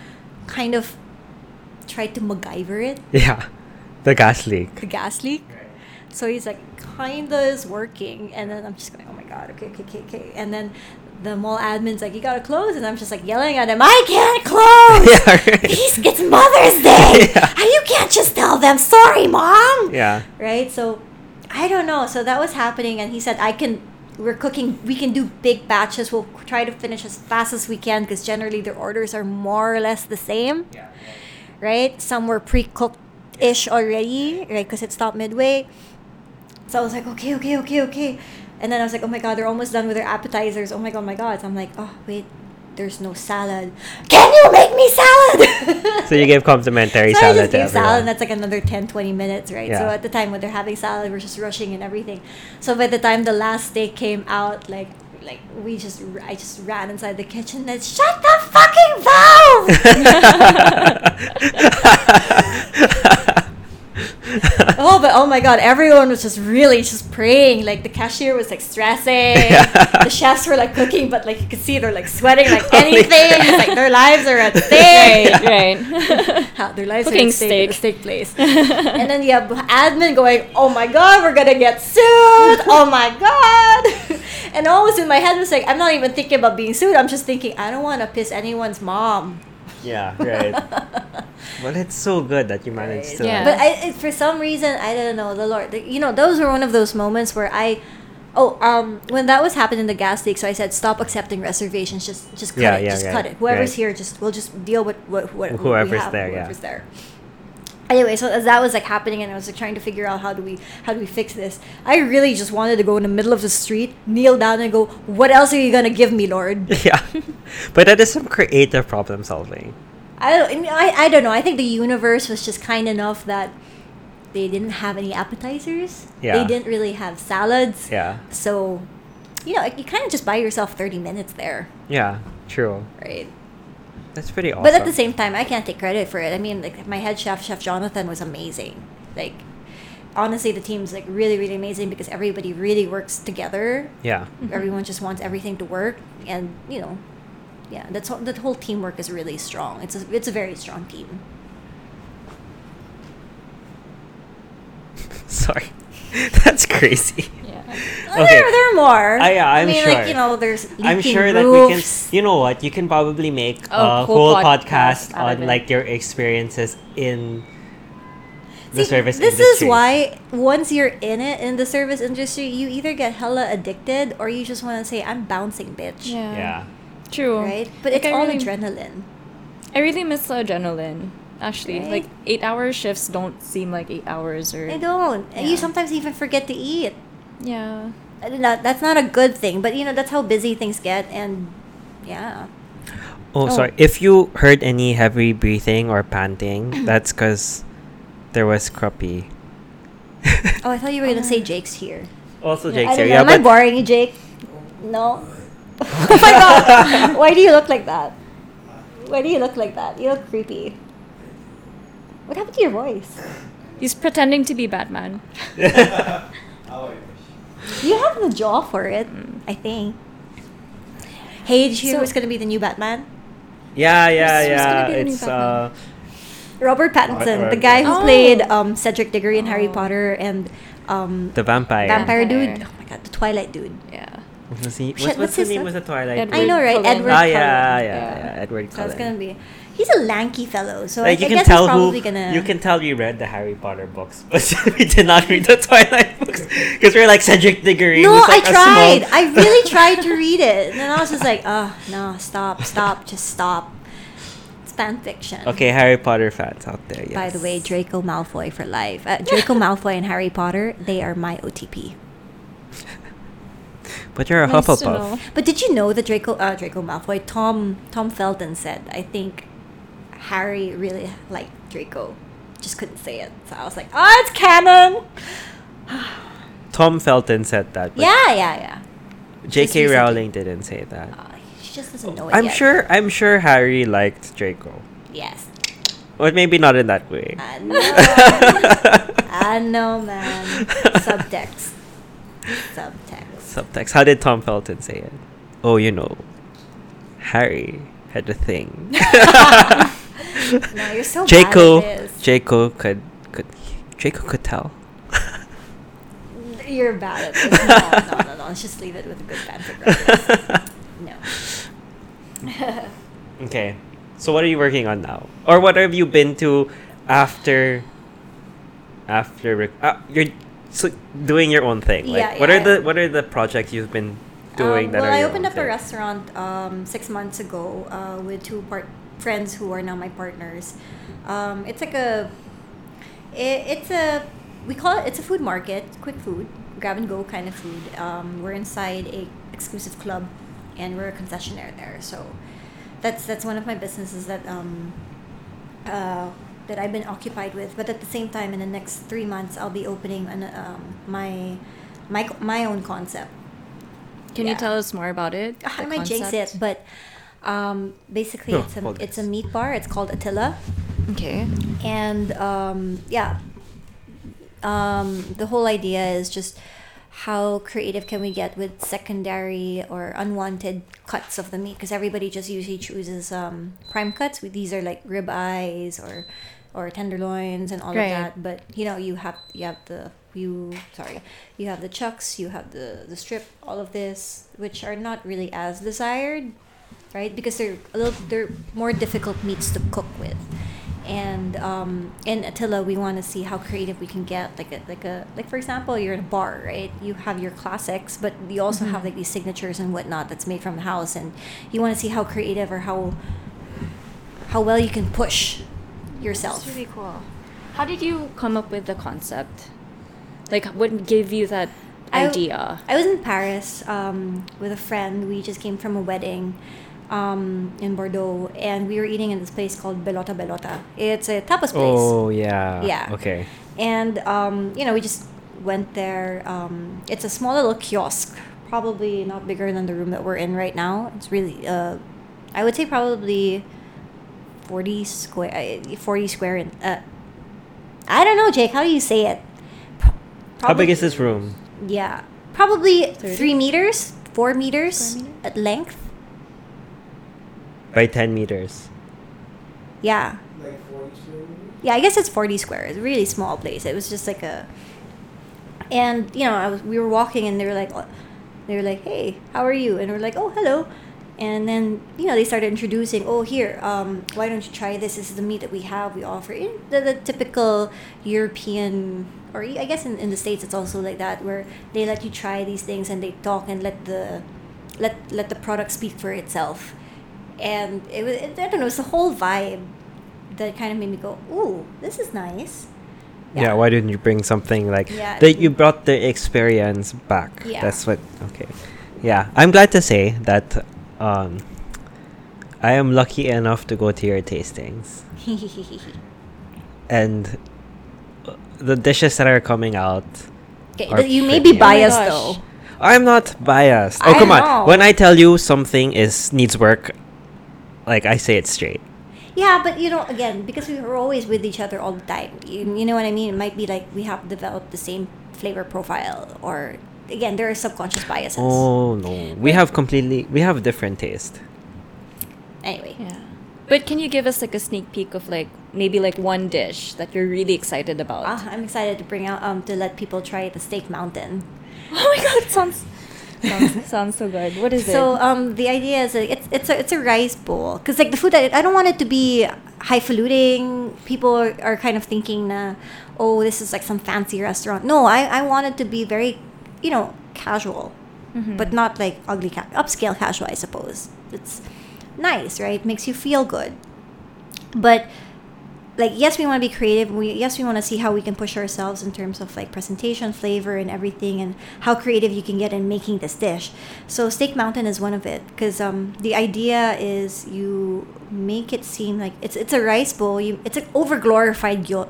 kind of tried to MacGyver it, (laughs) Yeah. The gas leak. the gas leak. So he's like, kinda is working. And then I'm just going, oh my God, okay, okay, okay, okay. And then the mall admin's like, you gotta close. And I'm just like yelling at him, I can't close. (laughs) yeah, right. Please, it's Mother's Day. (laughs) Yeah. You can't just tell them, sorry, mom. yeah. Right? So I don't know. So that was happening. And he said, I can, we're cooking, we can do big batches. We'll try to finish as fast as we can because generally their orders are more or less the same Yeah. Right? Some were pre-cooked ish already, right? Because it stopped midway. So I was like, okay, okay, okay, okay. And then I was like, oh my god, they're almost done with their appetizers. Oh my god, oh my god. So I'm like, oh wait, there's no salad. Can you make me salad? So you gave complimentary (laughs) so salad I just to gave salad, and that's like another 10, 20 minutes, right? Yeah. So at the time when they're having salad, we're just rushing and everything. So by the time the last steak came out, like, like we just, I just ran inside the kitchen and shut the fucking valve. (laughs) oh, but oh my god, everyone was just really just praying. Like the cashier was like stressing. The chefs were like cooking, but like you could see they're like sweating like (laughs) oh, Holy anything. crap. It's like their lives are at (laughs) stake. right, right. How their lives Cooking are at stake, at steak. steak place. and then you have admin going, "Oh my god, we're gonna get sued! Oh my god!" And all was in my head was like, I'm not even thinking about being sued. I'm just thinking, I don't want to piss anyone's mom. yeah, right. (laughs) Well, it's so good that you managed to. Yeah. But I, it, for some reason, I don't know. The Lord, you know, those were one of those moments where I, oh, um, when that was happening in the gas leak, so I said, stop accepting reservations. Just, just cut Yeah, it. yeah, just right, cut it. Whoever's right. here, just we'll just deal with what, what, what Whoever's we have, there, yeah. Whoever's there. Anyway, so as that was like happening, and I was like trying to figure out how do we how do we fix this. I really just wanted to go in the middle of the street, kneel down, and go, "What else are you gonna give me, Lord?" (laughs) yeah. but that is some creative problem solving. I don't, I, I, I don't know. I think the universe was just kind enough that they didn't have any appetizers. Yeah. They didn't really have salads. Yeah. So, you know, you kind of just buy yourself 30 minutes there, Yeah. True. right? That's pretty awesome. But at the same time, I can't take credit for it. I mean, like my head chef, Chef Jonathan, was amazing. Like, honestly, the team's like really, really amazing because everybody really works together. Yeah. Mm-hmm. Everyone just wants everything to work, and you know, yeah, that's all, that whole teamwork is really strong. It's a, it's a very strong team. (laughs) Sorry. (laughs) That's crazy. yeah. Okay. There, there are more. Ah, yeah, I'm I mean, sure. like you know, there's I'm leaking sure that we can. You know what? You can probably make Oh, a whole whole podcast podcast on like your experiences in the See, service this industry. is why once you're in it in the service industry, you either get hella addicted or you just want to say, "I'm bouncing, bitch." Yeah. Yeah. True. Right? But Like, it's I all really- adrenaline. I really miss the adrenaline. Actually, Right? like eight hour shifts don't seem like eight hours or. I don't. And you sometimes even forget to eat. Yeah. And That, that's not a good thing, but you know, that's how busy things get. And yeah. Oh, Oh. sorry. If you heard any heavy breathing or panting, (clears throat) that's because there was crappie. Oh, I thought you were going to say (laughs) Jake's here. Also, Yeah, I Jake's don't here. know. Yeah, Am I boring you, Jake? No. (laughs) (laughs) oh my god! Why do you look like that? Why do you look like that? You look creepy. What happened to your voice? He's pretending to be Batman. You have the jaw for it, I think. Hey, did you hear So- who's gonna be the new Batman? yeah, yeah, Who's- who's yeah. be the new It's uh, Robert Pattinson, Robert the guy who Pattinson. played Oh. um, Cedric Diggory in Harry Oh. Potter and um, the vampire. vampire Vampire. dude. Oh my god, the Twilight dude. Yeah. Was he? Shit, what's what's the his name name? of the Twilight? Edward I know, right? Cullen. Edward ah, Cullen. yeah, yeah, Yeah. yeah, Edward So Cullen. it's gonna be. He's a lanky fellow, so like I, you I can guess tell he's who probably gonna. you can tell you read the Harry Potter books, (laughs) but we did not read the Twilight books because we're like Cedric Diggory. No, who's, like, I a tried. small- I really (laughs) tried to read it, and then I was just like, oh no, stop, stop, just stop. It's fan fiction. Okay, Harry Potter fans out there. Yes. By the way, Draco Malfoy for life. Uh, Draco (laughs) Malfoy and Harry Potter, they are my OTP. but you're a Nice Hufflepuff. But did you know that Draco uh, Draco Malfoy, Tom Tom Felton said, I think Harry really liked Draco. Just couldn't say it. So I was like, oh, it's canon. (sighs) Tom Felton said that. Yeah, yeah, yeah. J.K. Rowling didn't say that. Uh, she just doesn't know it I'm yet. sure. I'm sure Harry liked Draco, Yes. but maybe not in that way. I (laughs) know. I know, man. Subtext. Subtext. Subtext. How did Tom Felton say it? Oh, you know, Harry had a thing. (laughs) (laughs) No, you're so Draco, bad at this. Draco could could Draco could tell. you're bad at this. No, no, no, no. Let's just leave it with a good banter. brothers. (laughs) no. (laughs) Okay. So what are you working on now? Or what have you been to after after rec- uh, you're so doing your own thing. Like Yeah, what yeah, are the what are the projects you've been doing Um, that well, are I opened own up a restaurant um, six months ago uh, with two part friends who are now my partners. Um, it's like a, it, it's a, we call it, it's a food market, quick food, grab and go kind of food. Um, we're inside a exclusive club, and we're a concessionaire there. So, that's that's one of my businesses that um, uh, that I've been occupied with. But at the same time, in the next three months, I'll be opening an, um, my my my own concept. Can you tell us more about it? I the might jinx it, but um, basically No, it's a apologies. it's a meat bar. It's called Attila, Okay. and um, yeah, um, the whole idea is just how creative can we get with secondary or unwanted cuts of the meat because everybody just usually chooses um, prime cuts. These are like rib eyes or or tenderloins and all Right. of that. But you know you have you have the you sorry you have the chucks, you have the the strip, all of this which are not really as desired, right? Because they're a little they're more difficult meats to cook with and um, in Attila, we want to see how creative we can get. Like a, like a like for example, you're in a bar, right? You have your classics, but you also have like these signatures and whatnot that's made from the house, and you want to see how creative or how how well you can push yourself. That's really cool. How did you come up with the concept? Like, what gave you that I- idea? I was in Paris um, with a friend. We just came from a wedding um, in Bordeaux, and we were eating in this place called Bellota Bellota. It's a tapas place. Oh yeah. Yeah. Okay. and um, you know we just went there um, it's a small little kiosk probably not bigger than the room that we're in right now it's really uh, i would say probably 40 square uh, 40 square in, uh, i don't know jake how do you say it Pro- How big is this room? yeah probably 30? three meters four meters Four meters? at length By ten meters. yeah. Like 40 square meters? yeah i guess it's 40 square. It's a really small place. It was just like a and you know I was, we were walking and they were like uh, they were like hey how are you? And we're like oh hello. And then you know they started introducing oh here um, why don't you try this? This is the meat that we have. We offer in the, the typical european or i guess in, in the states it's also like that where they let you try these things and they talk and let the let let the product speak for itself and it was i don't know it's the whole vibe that kind of made me go ooh this is nice Yeah. why didn't you bring something like Yeah. that? You brought the experience back. Yeah. That's what. Okay. Yeah, I'm glad to say that. Um, I am lucky enough to go to your tastings, (laughs) and uh, the dishes that are coming out. You may be Oh biased gosh. though. I'm not biased. Oh I come on! When I tell you something is needs work, like I say it straight. Yeah, but you know, again, because we were always with each other all the time. You, you know what I mean? It might be like we have developed the same flavor profile, or again, there are subconscious biases. Oh no, we have completely we have different taste. Anyway, Yeah. But can you give us like a sneak peek of like maybe like one dish that you're really excited about? ah, I'm excited to bring out um to let people try the steak mountain. (laughs) Oh my god, it sounds sounds, sounds so good. What is So it? So um, the idea is like, it's it's a it's a rice bowl because like the food that I don't want it to be highfalutin. People are, are kind of thinking, na, oh, this is like some fancy restaurant. No, I I want it to be very, you know, casual, Mm-hmm. but not like ugly ca- upscale casual. I suppose it's nice, right? Makes you feel good, but like yes we want to be creative we yes we want to see how we can push ourselves in terms of like presentation flavor and everything and how creative you can get in making this dish so steak mountain is one of it because um, the idea is you make it seem like it's it's a rice bowl you it's an over glorified gyo,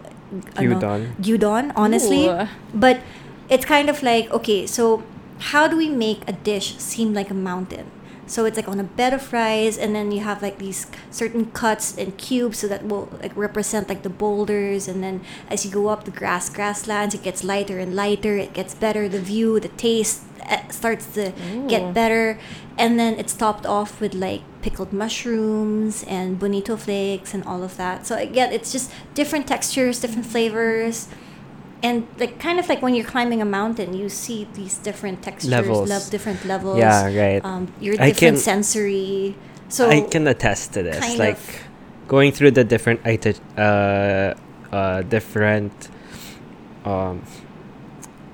ano, Gyudon. gyudon honestly Ooh. but it's kind of like okay so how do we make a dish seem like a mountain so it's like on a bed of rice and then you have like these certain cuts and cubes so that will like represent like the boulders. And then as you go up the grass grasslands it gets lighter and lighter. It gets better. The view the taste uh, starts to Ooh. get better. And then it's topped off with like pickled mushrooms and bonito flakes and all of that. So again it's just different textures different flavors and like kind of like when you're climbing a mountain, you see these different textures, Levels. lev- different levels. Yeah, right. Um, your I different can- sensory. So I can attest to this. Like going through the different uh uh different um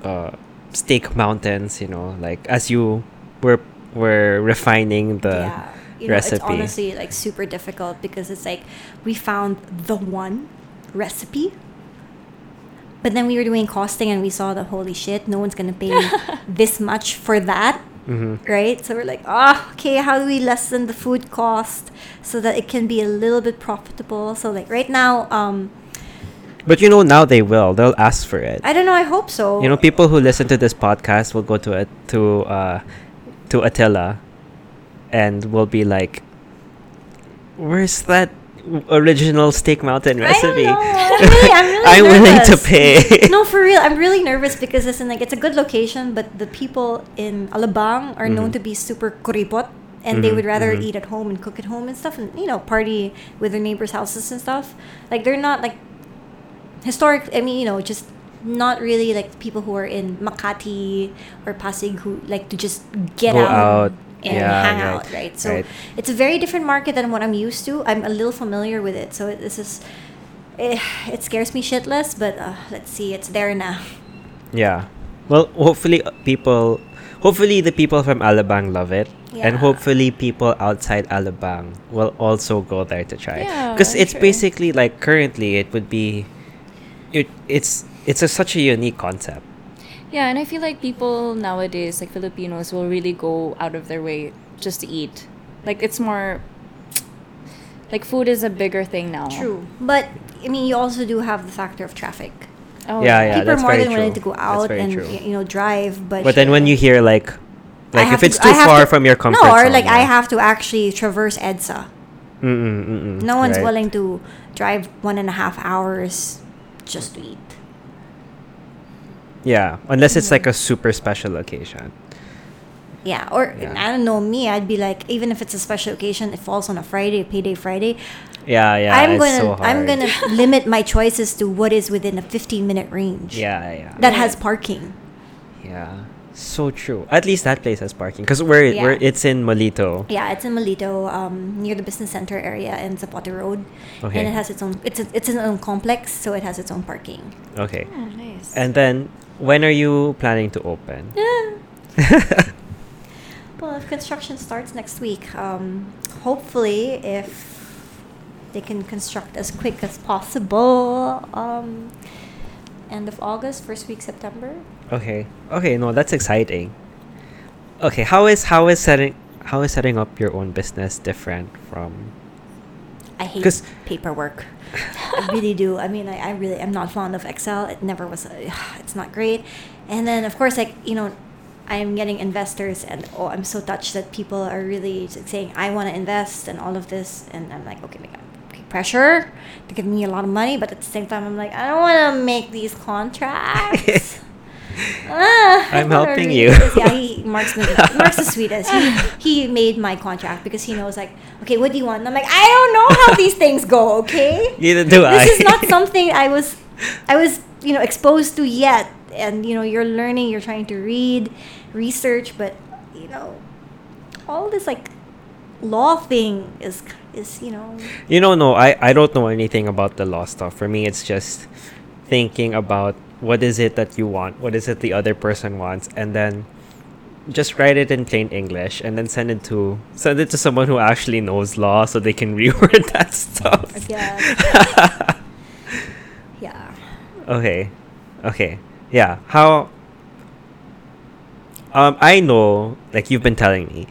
uh steak mountains, you know, like as you were were refining the yeah, you know, recipe. it's honestly like super difficult because it's like we found the one recipe. But then we were doing costing and we saw the holy shit, no one's gonna pay (laughs) this much for that. Mhm. right? So we're like, ah, okay, how do we lessen the food cost so that it can be a little bit profitable? So like right now, um, But you know now they will. They'll ask for it. I don't know. I hope so. You know, people who listen to this podcast will go to it to uh to Attila and will be like Where's that original Steak Mountain recipe? I. (laughs) I'm really, I'm really I'm willing to pay. no, for real. I'm really nervous because listen, like it's a good location, but the people in Alabang are known Mhm. to be super kuripot. And they Mhm, would rather mhm. eat at home and cook at home and stuff, and you know, party with their neighbors' houses and stuff. Like they're not like historic. I mean, you know, just not really like people who are in Makati or Pasig who like to just get out, out. And Yeah, hang right, out, right? So right. it's a very different market than what I'm used to. I'm a little familiar with it, so it, this is. Eh, it scares me shitless, but uh, let's see, it's there now. Yeah. Well, hopefully uh, people hopefully the people from Alabang love it. And hopefully people outside Alabang will also go there to try. Yeah, Because I'm it's sure. basically like currently it would be it, it's it's a, such a unique concept. Yeah, and I feel like people nowadays, like Filipinos, will really go out of their way just to eat. Like it's more like food is a bigger thing now. True, but I mean, you also do have the factor of traffic. Oh, Yeah, yeah. People are more very than willing to go out and true. you know drive, but But then when you hear like like if it's I too far to- from your comfort no, or zone, like I have to actually traverse EDSA. Mm-mm, mm-mm, No one's right. willing to drive one and a half hours just to eat. Yeah, unless it's like a super special occasion. Yeah, or Yeah. I don't know me. I'd be like, even if it's a special occasion, it falls on a Friday, payday Friday. Yeah, yeah. I'm gonna so I'm gonna (laughs) limit my choices to what is within a 15 minute range. Yeah, yeah. that has parking. Yeah, so true. At least that place has parking because we're Yeah. we're it's in Molito. Yeah, it's in Molito, um, near the business center area in Zapote Road, Okay. and it has its own. It's a, it's an own complex, so it has its own parking. Okay, Oh, nice. and then when are you planning to open? (laughs) Well, if construction starts next week, um, hopefully, if they can construct as quick as possible, um, end of August, first week September. Okay, okay, no, that's exciting. Okay, how is how is setting how is setting up your own business different from? I hate paperwork. I really do. I mean, I, I really am not fond of Excel. It never was. A, (sighs) it's not great. And then, of course, like you know, I'm getting investors, and oh, I'm so touched that people are really saying I want to invest and all of this, and I'm like, okay, got okay, pressure to give me a lot of money, but at the same time, I'm like, I don't want to make these contracts. (laughs) Ah, I'm helping you. Yeah, he Mark's the, (laughs) Mark's the sweetest. He, he made my contract because he knows like, okay, what do you want? And I'm like, I don't know how these things go. Okay, Neither do I. this is not (laughs) something I was, I was you know exposed to yet. And you know, you're learning, you're trying to read, research, but you know, all this like law thing is is you know You know, no, I, I don't know anything about the law stuff. For me, it's just thinking about what is it that you want, what is it the other person wants, and then just write it in plain English and then send it to send it to someone who actually knows law so they can (laughs) reword that stuff. Guess. (laughs) yeah. Okay. Okay. Yeah. How um I know like you've been telling me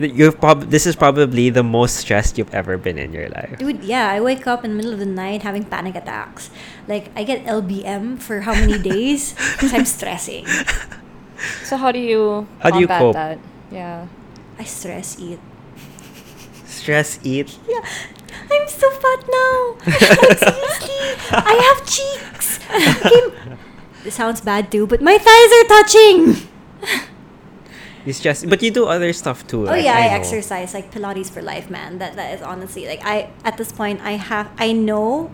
you've prob this is probably the most stressed you've ever been in your life. Dude, yeah, I wake up in the middle of the night having panic attacks. Like, I get LBM for how many (laughs) days? Because I'm stressing. (laughs) So how do you How do you combat cope? that? Yeah. I stress eat. Stress eat. Yeah, I'm so fat now. Like, (laughs) seriously, I have cheeks. Okay. It sounds bad too, but my thighs are touching. You just, but you do other stuff too. Oh like, yeah, I, know. exercise like Pilates for life, man. That that is honestly like I at this point I have I know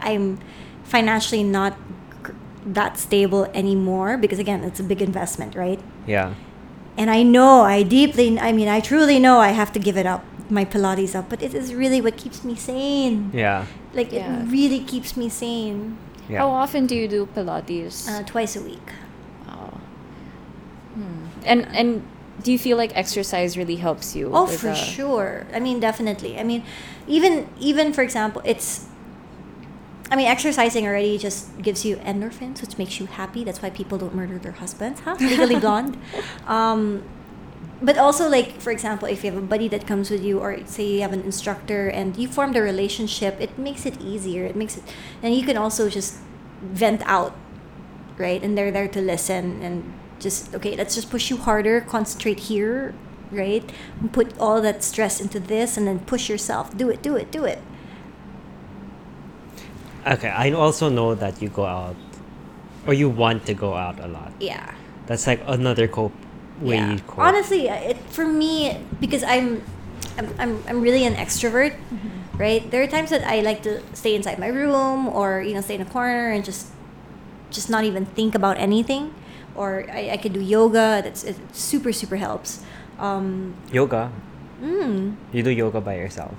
I'm financially not that stable anymore because again, it's a big investment, right? Yeah. And I know, I deeply, I mean, I truly know I have to give it up, my Pilates up, but it is really what keeps me sane. Yeah. Like Yeah. it really keeps me sane. Yeah. How often do you do Pilates? Uh, twice a week. And and do you feel like exercise really helps you? Oh, for uh, sure. I mean, definitely. I mean, even even for example, it's. I mean, exercising already just gives you endorphins, which makes you happy. That's why people don't murder their husbands, huh? (laughs) Legally blonde. Um, but also, like for example, if you have a buddy that comes with you, or say you have an instructor and you formed a relationship, it makes it easier. It makes it, and you can also just vent out, right? And they're there to listen and just okay. Let's just push you harder. Concentrate here, right? And put all that stress into this, and then push yourself. Do it. Do it. Do it. Okay. I also know that you go out, or you want to go out a lot. Yeah. That's like another cope way yeah. you cope. Honestly, uh, it for me because I'm, I'm, I'm, I'm really an extrovert, mm-hmm. right? There are times that I like to stay inside my room or you know stay in a corner and just, just not even think about anything, or I, I could do yoga. That's it super super helps. Um, yoga. mm, You do yoga by yourself.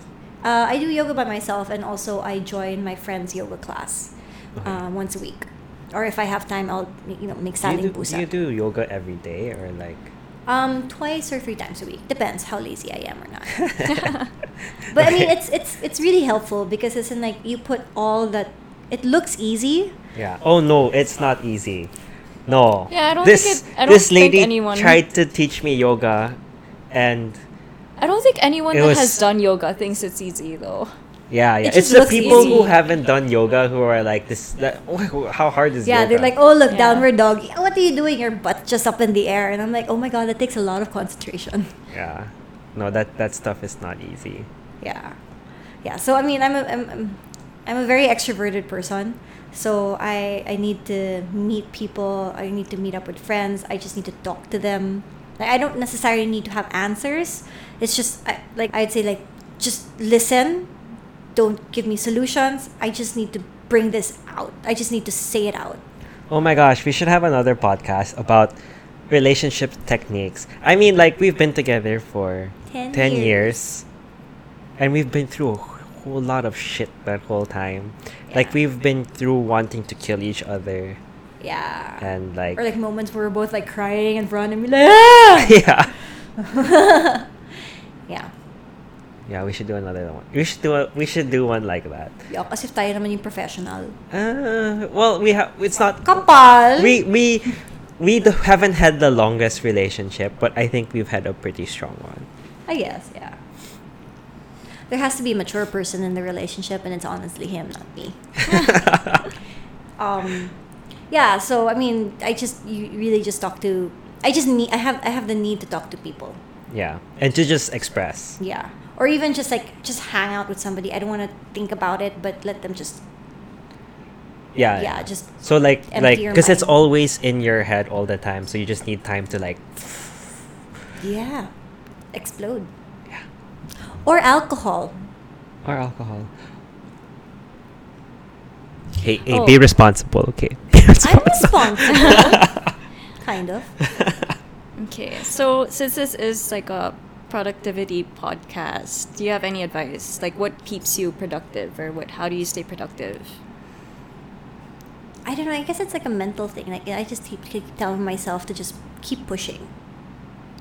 uh, I do yoga by myself and also I join my friend's yoga class, Okay. um, once a week, or if I have time, I'll you know make Do standing you, do, do you do yoga every day or like? Um, twice or three times a week. Depends how lazy I am or not. (laughs) (laughs) but I mean, it's it's it's really helpful because it's in like you put all that. It looks easy. Yeah. Oh no, it's not easy. No. Yeah, I don't this, think it- I don't this think lady anyone- tried to teach me yoga, and I don't think anyone It that was- has done yoga thinks it's easy though. yeah, yeah. It It's the looks people who haven't done yoga who are like this. That, (laughs) how hard is yoga. Yeah, yoga? they're like, oh look, Yeah. downward dog. What are you doing? Your butt just up in the air, and I'm like, oh my god, that takes a lot of concentration. (laughs) Yeah. No, that that stuff is not easy. Yeah, yeah. So I mean, I'm a, I'm, I'm, I'm a very extroverted person. So I I need to meet people. I need to meet up with friends. I just need to talk to them. Like I don't necessarily need to have answers. It's just I, like I'd say like just listen. Don't give me solutions. I just need to bring this out. I just need to say it out. Oh my gosh, we should have another podcast about relationship techniques. I mean, like we've been together for 10 10 years. years and we've been through a whole lot of shit that whole time. Like we've been through wanting to kill each other Yeah. and like, or like moments where we're both like crying in front and be like, (laughs) ah! yeah. (laughs) yeah. Yeah, we should do another one. We should do a, we should do one like that. Yeah, kasi tayo naman yung professional. Uh, well, we have it's not Kapal! we we we haven't had the longest relationship, but I think we've had a pretty strong one. I guess, yeah. There has to be a mature person in the relationship, and it's honestly him, not me. (laughs) Um, yeah. So I mean, I just you really just talk to. I just need. I have. I have the need to talk to people. yeah, and to just express. Yeah. Or even just like just hang out with somebody. I don't want to think about it, but let them just. Yeah. Yeah. Just. So like Empty like because it's always in your head all the time, so you just need time to like Yeah. Explode. Yeah. Or alcohol. or alcohol. Hey, hey Oh. (laughs) be responsible, okay? Be I'm responsible. responsible. (laughs) kind of. (laughs) Okay, so since this is like a productivity podcast, do you have any advice? Like, what keeps you productive, or what? How do you stay productive? I don't know. I guess it's like a mental thing. Like I just keep, keep telling myself to just keep pushing,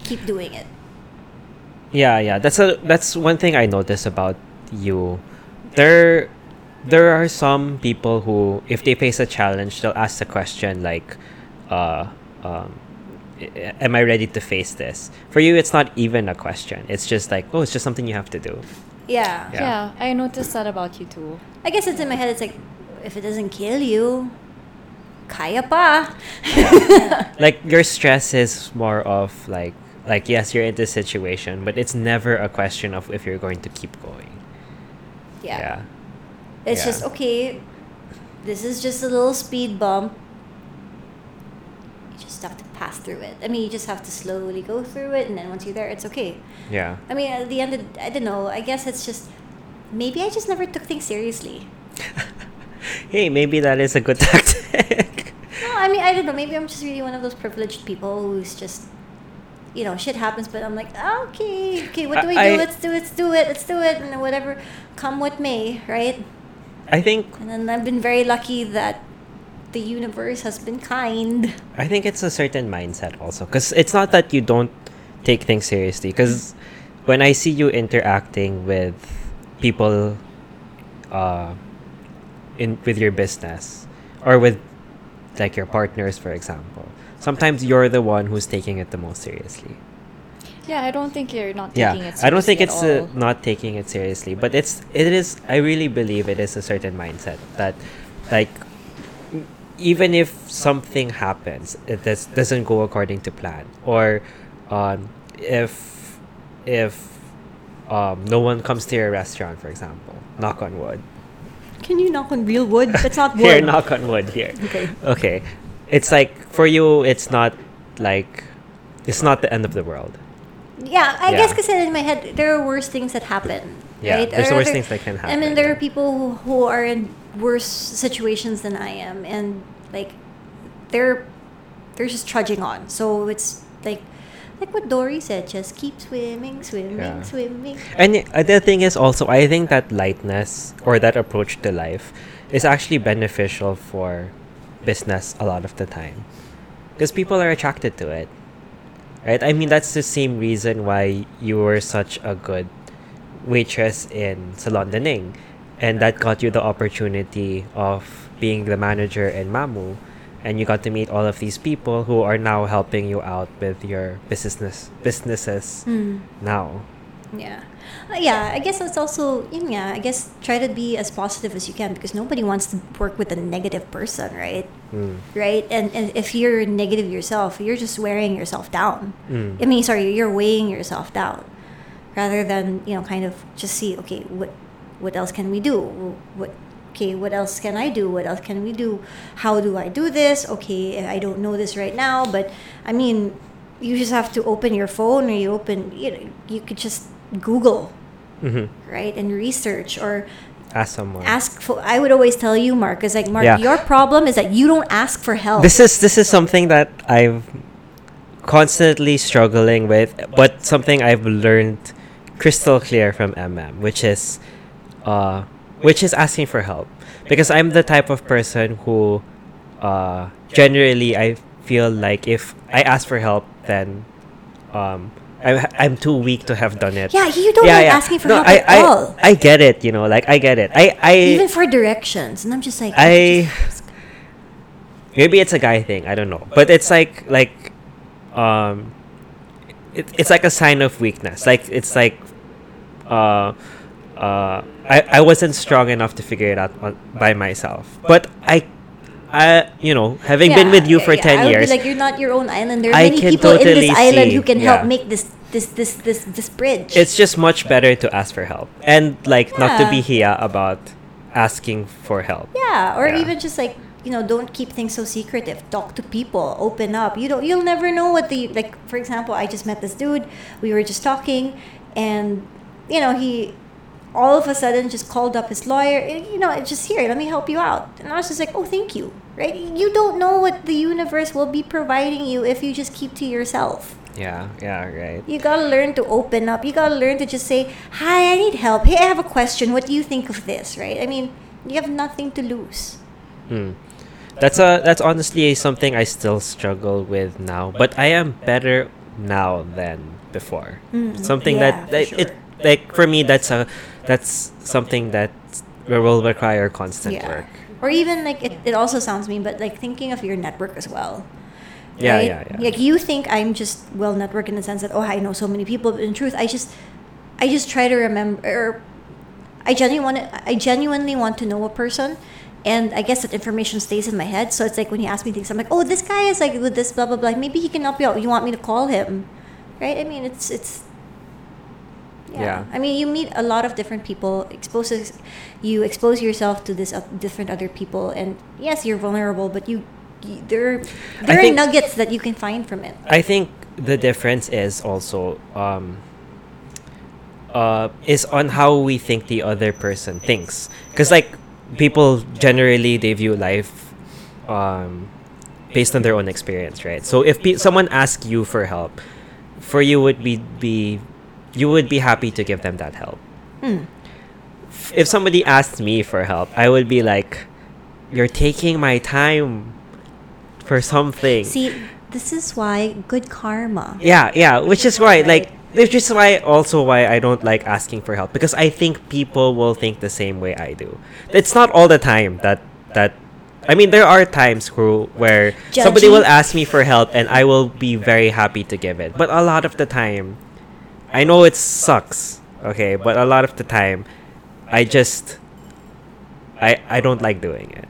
keep doing it. Yeah, yeah. That's a that's one thing I notice about you. There there are some people who if they face a challenge, they'll ask the question like uh um am I ready to face this? For you it's not even a question. It's just like, oh, it's just something you have to do. Yeah. Yeah. I noticed that about you too. I guess it's in my head. It's like if it doesn't kill you, kaya pa. (laughs) Like your stress is more of like like yes, you're in this situation, but it's never a question of if you're going to keep going. yeah. yeah. It's Yeah. just okay. This is just a little speed bump. You just have to pass through it. I mean, you just have to slowly go through it, and then once you're there, it's okay. Yeah. I mean, at the end, of, I don't know. I guess it's just maybe I just never took things seriously. (laughs) Hey, maybe that is a good (laughs) tactic. No, I mean, I don't know. Maybe I'm just really one of those privileged people who's just, you know, shit happens, but I'm like, okay, okay, what do we I- do? Let's do it, let's do it, let's do it, and whatever, come with me, right? I think And then I've been very lucky that the universe has been kind. I think it's a certain mindset also because it's not that you don't take things seriously because when I see you interacting with people uh in with your business or with like your partners for example sometimes you're the one who's taking it the most seriously Yeah, I don't think you're not taking yeah it i don't think it's at uh, not taking it seriously but it's it is i really believe it is a certain mindset that like even if something happens it does, doesn't go according to plan or um if if um no one comes to your restaurant for example knock on wood Can you knock on real wood? That's not (laughs) wood. here knock on wood here Okay. okay it's like for you it's not like it's not the end of the world Yeah, I Yeah. guess because in my head there are worse things that happen. Yeah, right? there's Or worse other- things that can happen I mean, there are people who, who are in worse situations than I am, and like they're they're just trudging on. So it's like like what Dory said, just keep swimming, swimming, Yeah. swimming. And other thing is also, I think that lightness or that approach to life is actually beneficial for business a lot of the time. Because people are attracted to it. Right? I mean, that's the same reason why you were such a good waitress in Salon de Ning And that got you the opportunity of being the manager in Mamou. And you got to meet all of these people who are now helping you out with your business businesses Hmm. now. Yeah. Uh, yeah, I guess that's also, yeah, I guess try to be as positive as you can because nobody wants to work with a negative person, right? Mm. Right? And, and if you're negative yourself, you're just wearing yourself down. Mm. I mean, sorry, you're weighing yourself down rather than, you know, kind of just see, okay, what what else can we do? What okay, what else can I do? What else can we do? How do I do this? Okay, I don't know this right now, but I mean, you just have to open your phone or you open, you know, you could just Google, hmm right? And research or Ask someone. ask for I would always tell you, Mark, is like Mark, Yeah. your problem is that you don't ask for help. This is this is something that I've constantly struggling with, but something I've learned crystal clear from MM, which is, uh, which is asking for help, because I'm the type of person who, uh, generally I feel like if I ask for help, then, um. I'm, I'm too weak to have done it. yeah, you don't like asking for No, help I, at I, all. I get it, you know, like I get it. I, I Even for directions. And I'm just like I maybe it's a guy thing. I don't know, but it's like like um, it, it's like a sign of weakness. Like it's like uh, uh, I I wasn't strong enough to figure it out on, by myself, but I. I, you know, having been with you for yeah, ten years, like you're not your own island. There are I many people in this island see, who can yeah. help make this this this this this bridge. it's just much better to ask for help and like not to be here about asking for help. yeah, or Yeah. even just like you know, don't keep things so secretive. Talk to people. Open up. You don't. You'll never know what the like. For example, I just met this dude. We were just talking, and you know he. All of a sudden, just called up his lawyer. eh, You know, just here. Let me help you out. And I was just like, "Oh, thank you." Right? You don't know what the universe will be providing you if you just keep to yourself. Yeah, yeah, right. You gotta learn to open up. You gotta learn to just say, "Hi, I need help. Hey, I have a question. What do you think of this?" Right? I mean, you have nothing to lose. Hmm. That's a that's honestly something I still struggle with now, but I am better now than before. Mm, Something yeah, that for like, it like for me that's a that's something that will require constant Yeah. work. Or even like it, it also sounds mean, but like thinking of your network as well. Yeah, right? yeah, yeah. Like you think I'm just well networked in the sense that oh I know so many people, but in truth I just I just try to remember or I genuinely want I genuinely want to know a person. And I guess that information stays in my head. So it's like when you ask me things, I'm like, oh, this guy is like with this blah blah blah. Maybe he can help you out. You want me to call him, right? I mean, it's it's yeah. Yeah. I mean, you meet a lot of different people. Exposes you expose yourself to this uh, different other people, and yes, you're vulnerable, but you, there there are think- nuggets that you can find from it. I think the difference is also um uh is on how we think the other person thinks. Cuz like people generally they view life um based on their own experience, right? So if pe- someone asks you for help, for you would be be you would be happy to give them that help. Hmm. If somebody asked me for help, I would be like, "You're taking my time for something." See, this is why good karma. Yeah, yeah, which is why, Right. like, which is why also why I don't like asking for help because I think people will think the same way I do. It's not all the time that that. I mean, there are times who, where somebody will ask me for help and I will be very happy to give it. But a lot of the time, I know it sucks, okay, but a lot of the time, I just, I I don't like doing it.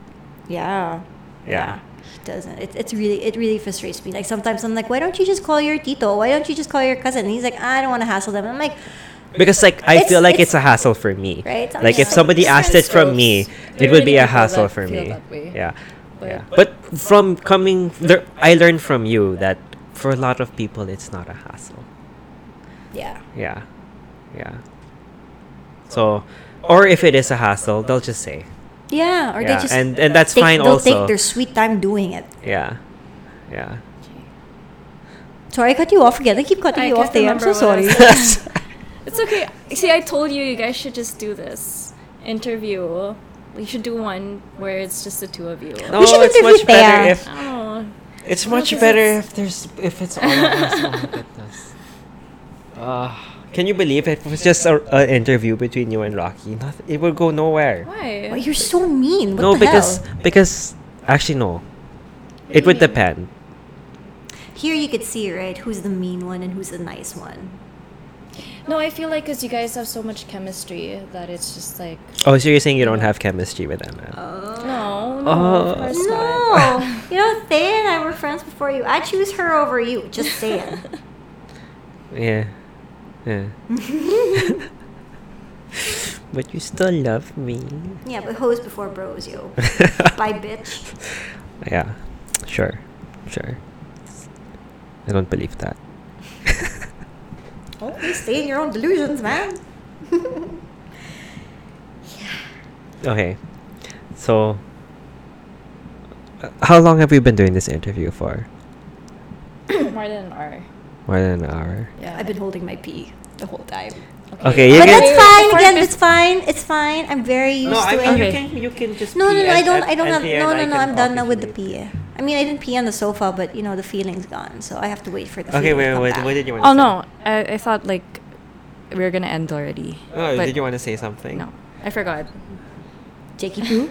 Yeah. Yeah. He doesn't. It, it's really it really frustrates me. Like sometimes I'm like, why don't you just call your tito? Why don't you just call your cousin? And he's like, I don't want to hassle them. I'm like, Because like I It's- feel like it's- it's, a hassle for me. Right? Like if Yeah. somebody asked it from me, it There would be a hassle for me. Yeah. But- yeah. But from coming there I learned from you that for a lot of people it's not a hassle. yeah. Yeah. Yeah. So or if it is a hassle, they'll just say. Yeah. Or yeah. they just and and that's take, fine they'll also. take their sweet time doing it. yeah. Yeah. Sorry, I cut you off again. I keep cutting I you off there. I'm so remember what I sorry. (laughs) It's okay. See, I told you you guys should just do this interview. We should do one where it's just the two of you. No, We should it's interview much better Thea. if Oh, It's No, much 'cause better it's- if there's if it's all of us. Oh my goodness. Uh, (laughs) can you believe it was just a, an interview between you and Rocky? Not, it would go nowhere. why? Oh, you're so mean. What no, the because hell? because actually no. It would Really? depend. Here you could see, right, who's the mean one and who's the nice one. No, I feel like because you guys have so much chemistry that it's just like Oh, so you're saying you don't have chemistry with Emma? Oh. no, no, Oh. of course. No, (laughs) you know, Thea and I were friends before you. I choose her over you. Just saying. (laughs) Yeah. Yeah. (laughs) but you still love me. yeah, but hoes before bros, yo. (laughs) Bye, bitch. Yeah. Sure. Sure. I don't believe that. Oh, you stay in your own delusions, man. yeah. (laughs) Okay. So, uh, how long have we been doing this interview for? (coughs) More than an hour. More than an hour. Yeah. I've been holding my pee the whole time. Okay, you but can- that's fine. Again, it's fine. It's fine. I'm very used to it. Okay. can you can just. No, no, no. I don't. I don't have. No, no, no. I'm done now with the pee. I mean, I didn't pee on the sofa, but you know the feeling's gone, so I have to wait for the. Okay, feeling to wait, come wait. back. What did you want? to Oh say? no, I, I thought like we were gonna end already. Oh, but did you want to say something? No, I forgot. Jakey poo.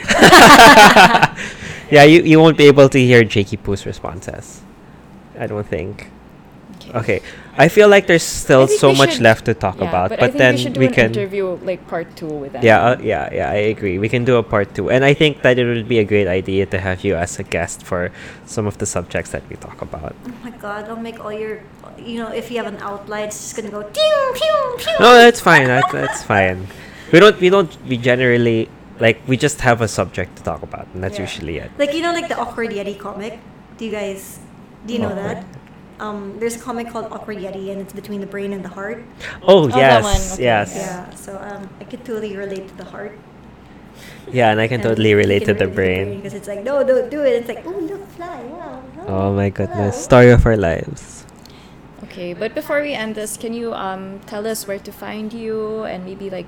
(laughs) (laughs) Yeah, you, you won't be able to hear Jakey Poo's responses. I don't think. Okay, I feel like there's still so much should- left to talk yeah, about, but, but, I think then we should do we an can. interview like part two with them. Yeah, uh, yeah, yeah. I agree. We can do a part two, and I think that it would be a great idea to have you as a guest for some of the subjects that we talk about. Oh my god! I'll make all your. You know, if you have an outline, it's just gonna go. Pew, pew, pew. No, that's fine. That, that's fine. We don't. We don't. We generally like. We just have a subject to talk about, and that's Yeah. usually it. Like you know, like the awkward yeti comic. Do you guys? Do you know Awkward. that? Um, there's a comic called Awkward Yeti, and it's between the brain and the heart. Oh, that yes, one, okay, yes, Yeah. Yeah. So um, I could totally relate to the heart. yeah, and I can And totally relate can to the brain. because it's like no, don't do it. It's like oh look, fly, wow. Oh my goodness, hello." story of our lives. Okay, but before we end this, can you um tell us where to find you and maybe like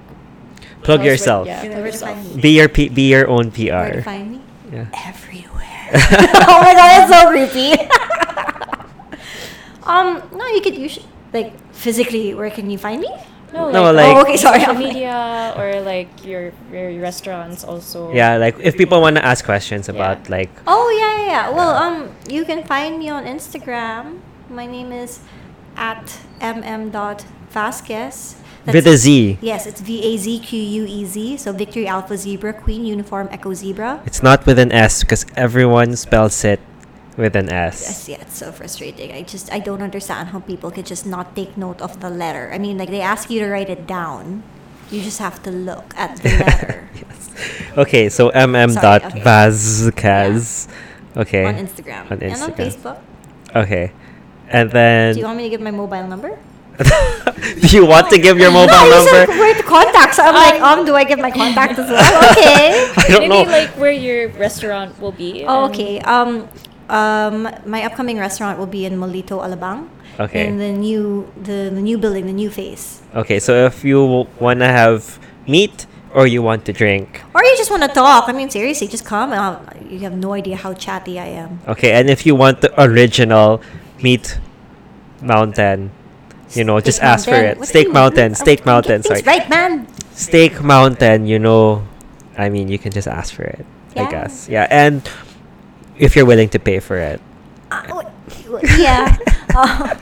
Plug tell us where- yourself. yeah, You know where to find me. Be your P- be your own Where to PR. find me? Yeah. Everywhere. (laughs) oh my god, that's so creepy. (laughs) um, no, you could use like physically. Where can you find me? No, No, like, like- Oh, okay, sorry, social I'm like- media or like your your restaurants also. Yeah, like if people want to ask questions about like Oh yeah, yeah, yeah. Well, um, you can find me on Instagram. My name is at mm.vazquez. with a Z. Yes, it's V A Z Q U E Z. So Victory Alpha Zebra Queen Uniform Echo Zebra. It's not with an S because everyone spells it with an S. Yes, yeah, it's so frustrating. I just I don't understand how people could just not take note of the letter. I mean, like they ask you to write it down. You just have to look at the (laughs) letter yes. Okay, so mm Sorry, dot okay. Vazquez. Okay. on Instagram On and on Instagram. Facebook. Okay. And then Do you want me to give my mobile number? Do you want to give your mobile no, you number? said where to contact. So I'm like, um, do I give my contact as well? (laughs) Okay. I don't Maybe know. like where your restaurant will be. Oh, okay. Um, um, my upcoming restaurant will be in Molito, Alabang. Okay. In the new, the, the new building, the new face. Okay, so if you want to have meat or you want to drink, Or you just want to talk. I mean, seriously, just come. Uh, you have no idea how chatty I am. okay, and if you want the original meat mountain, you know, just ask for it. What Steak mountain, oh, steak mountain, sorry. Right, man. Steak mountain, you know, I mean, you can just ask for it, yeah. I guess. Yeah, and if you're willing to pay for it. Uh, w- yeah. (laughs) Uh,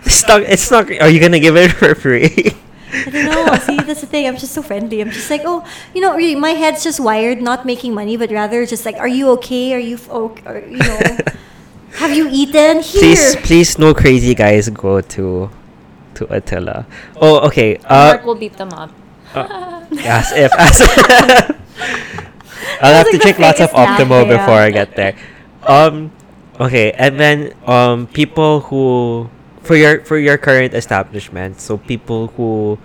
It's not, it's not, are you going to give it for free? I don't know. See, that's the thing. I'm just so friendly. I'm just like, oh, you know, really, my head's just wired, not making money, but rather just like, are you okay? Are you, f- ok- or, you know, (laughs) have you eaten? Here. please, please, no crazy guys go to to Attila. Oh, okay. Uh, Mark will beat them up. (laughs) as if as (laughs) I'll have like to drink lots of Optimo yeah. before I get there. Um, okay, and then um, people who for your for your current establishment, so people who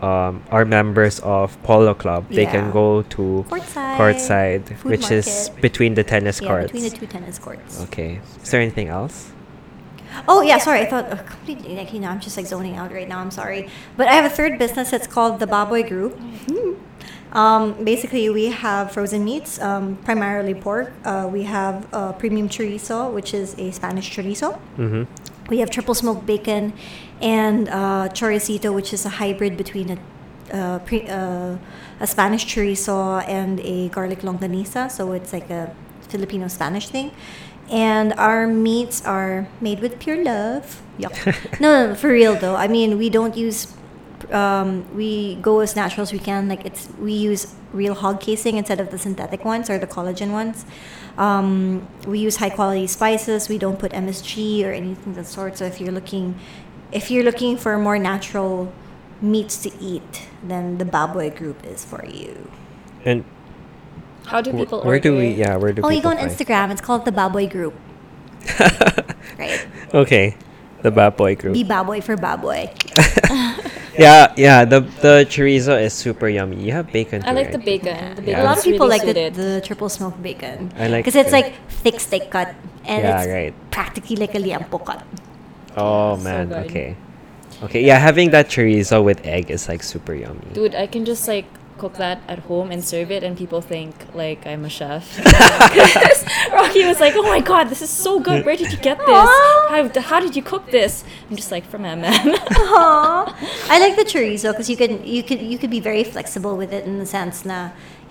um are members of Polo Club, they can go to Courtside. courtside, which is between the tennis yeah, courts. between the two tennis courts. Okay. Is there anything else? Oh yeah, sorry. I thought uh, completely. Like, you know, I'm just like zoning out right now. I'm sorry, but I have a third business that's called the Baboy Group. Um, basically, we have frozen meats, um, primarily pork. Uh, we have uh, premium chorizo, which is a Spanish chorizo. Mm-hmm. We have triple smoked bacon, and uh, choricito, which is a hybrid between a uh, pre, uh, a Spanish chorizo and a garlic longanisa. So it's like a Filipino Spanish thing. And our meats are made with pure love. Yuck. (laughs) no, no, for real though. I mean, we don't use. Um, we go as natural as we can. Like it's we use real hog casing instead of the synthetic ones or the collagen ones. Um, we use high quality spices. We don't put MSG or anything of the sort. So if you're looking, if you're looking for more natural meats to eat, then the Baboy Group is for you. And How do wh- people where do we? Yeah, where do Oh, you go on find- Instagram. It's called the Baboy Group. (laughs) Right. okay, the Bad Boy Group. Be Baboy for Baboy. (laughs) Yeah, yeah. The the chorizo is super yummy. You have bacon. I too, like the right? bacon. The Yeah. A lot of people really like the, the triple smoked bacon. I like because it's like thick steak cut and Yeah, it's right. practically like a liempo cut. Oh man. good. okay. Okay. Yeah, having that chorizo with egg is like super yummy. Dude, I can just like cook that at home and serve it, and people think like I'm a chef. (laughs) (laughs) Rocky was like, "Oh my god, this is so good! Where did you get this? How, how did you cook this?" I'm just like, "From MM." Aww. (laughs) I like the chorizo because you can you could you could be very flexible with it in the sense na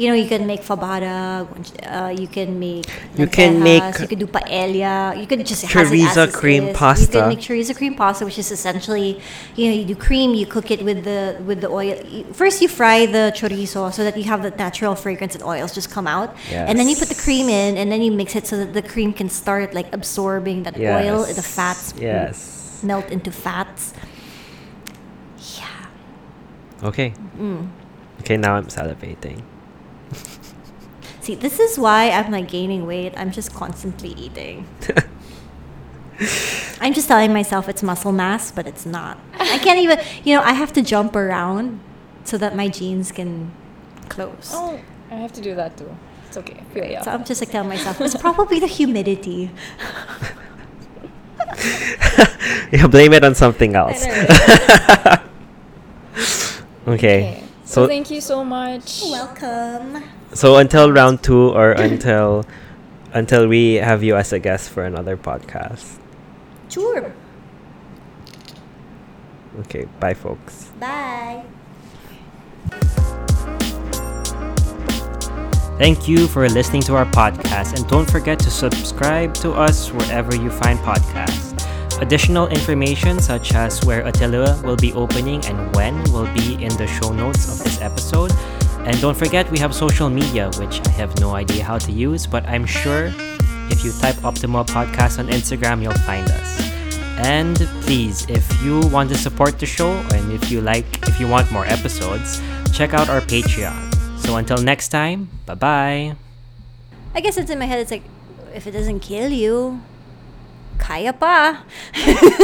you know you can make fabada, uh, you can make You can make you can do paella, you can just chorizo is cream is. You pasta. can make chorizo cream pasta, which is essentially you know you do cream, you cook it with the with the oil. First you fry the chorizo so that you have the natural fragrance and oils just come out, yes. and then you put the cream in, and then you mix it so that the cream can start like absorbing that oil, the fats Yes. melt into fats. Yeah. Okay. Mm. Okay. Now I'm salivating. See, this is why I'm like gaining weight. I'm just constantly eating. (laughs) I'm just telling myself it's muscle mass, but it's not. I can't even, you know, I have to jump around so that my jeans can close. oh, I have to do that too. It's okay. Feel ya. So I'm just like telling myself it's probably the humidity. (laughs) yeah. Blame it on something else. (laughs) okay. Okay. So So thank you so much. Welcome. so until round two or (laughs) until until we have you as a guest for another podcast. Sure. Okay. Bye, folks. Bye. Thank you for listening to our podcast, and don't forget to subscribe to us wherever you find podcasts. Additional information, such as where Attila will be opening and when, will be in the show notes of this episode. And don't forget, we have social media, which I have no idea how to use, but I'm sure if you type Optimal Podcast on Instagram, you'll find us. And please, if you want to support the show and if you like, if you want more episodes, check out our Patreon. So until next time, bye bye. I guess it's in my head. It's like, if it doesn't kill you, kaya pa. (laughs)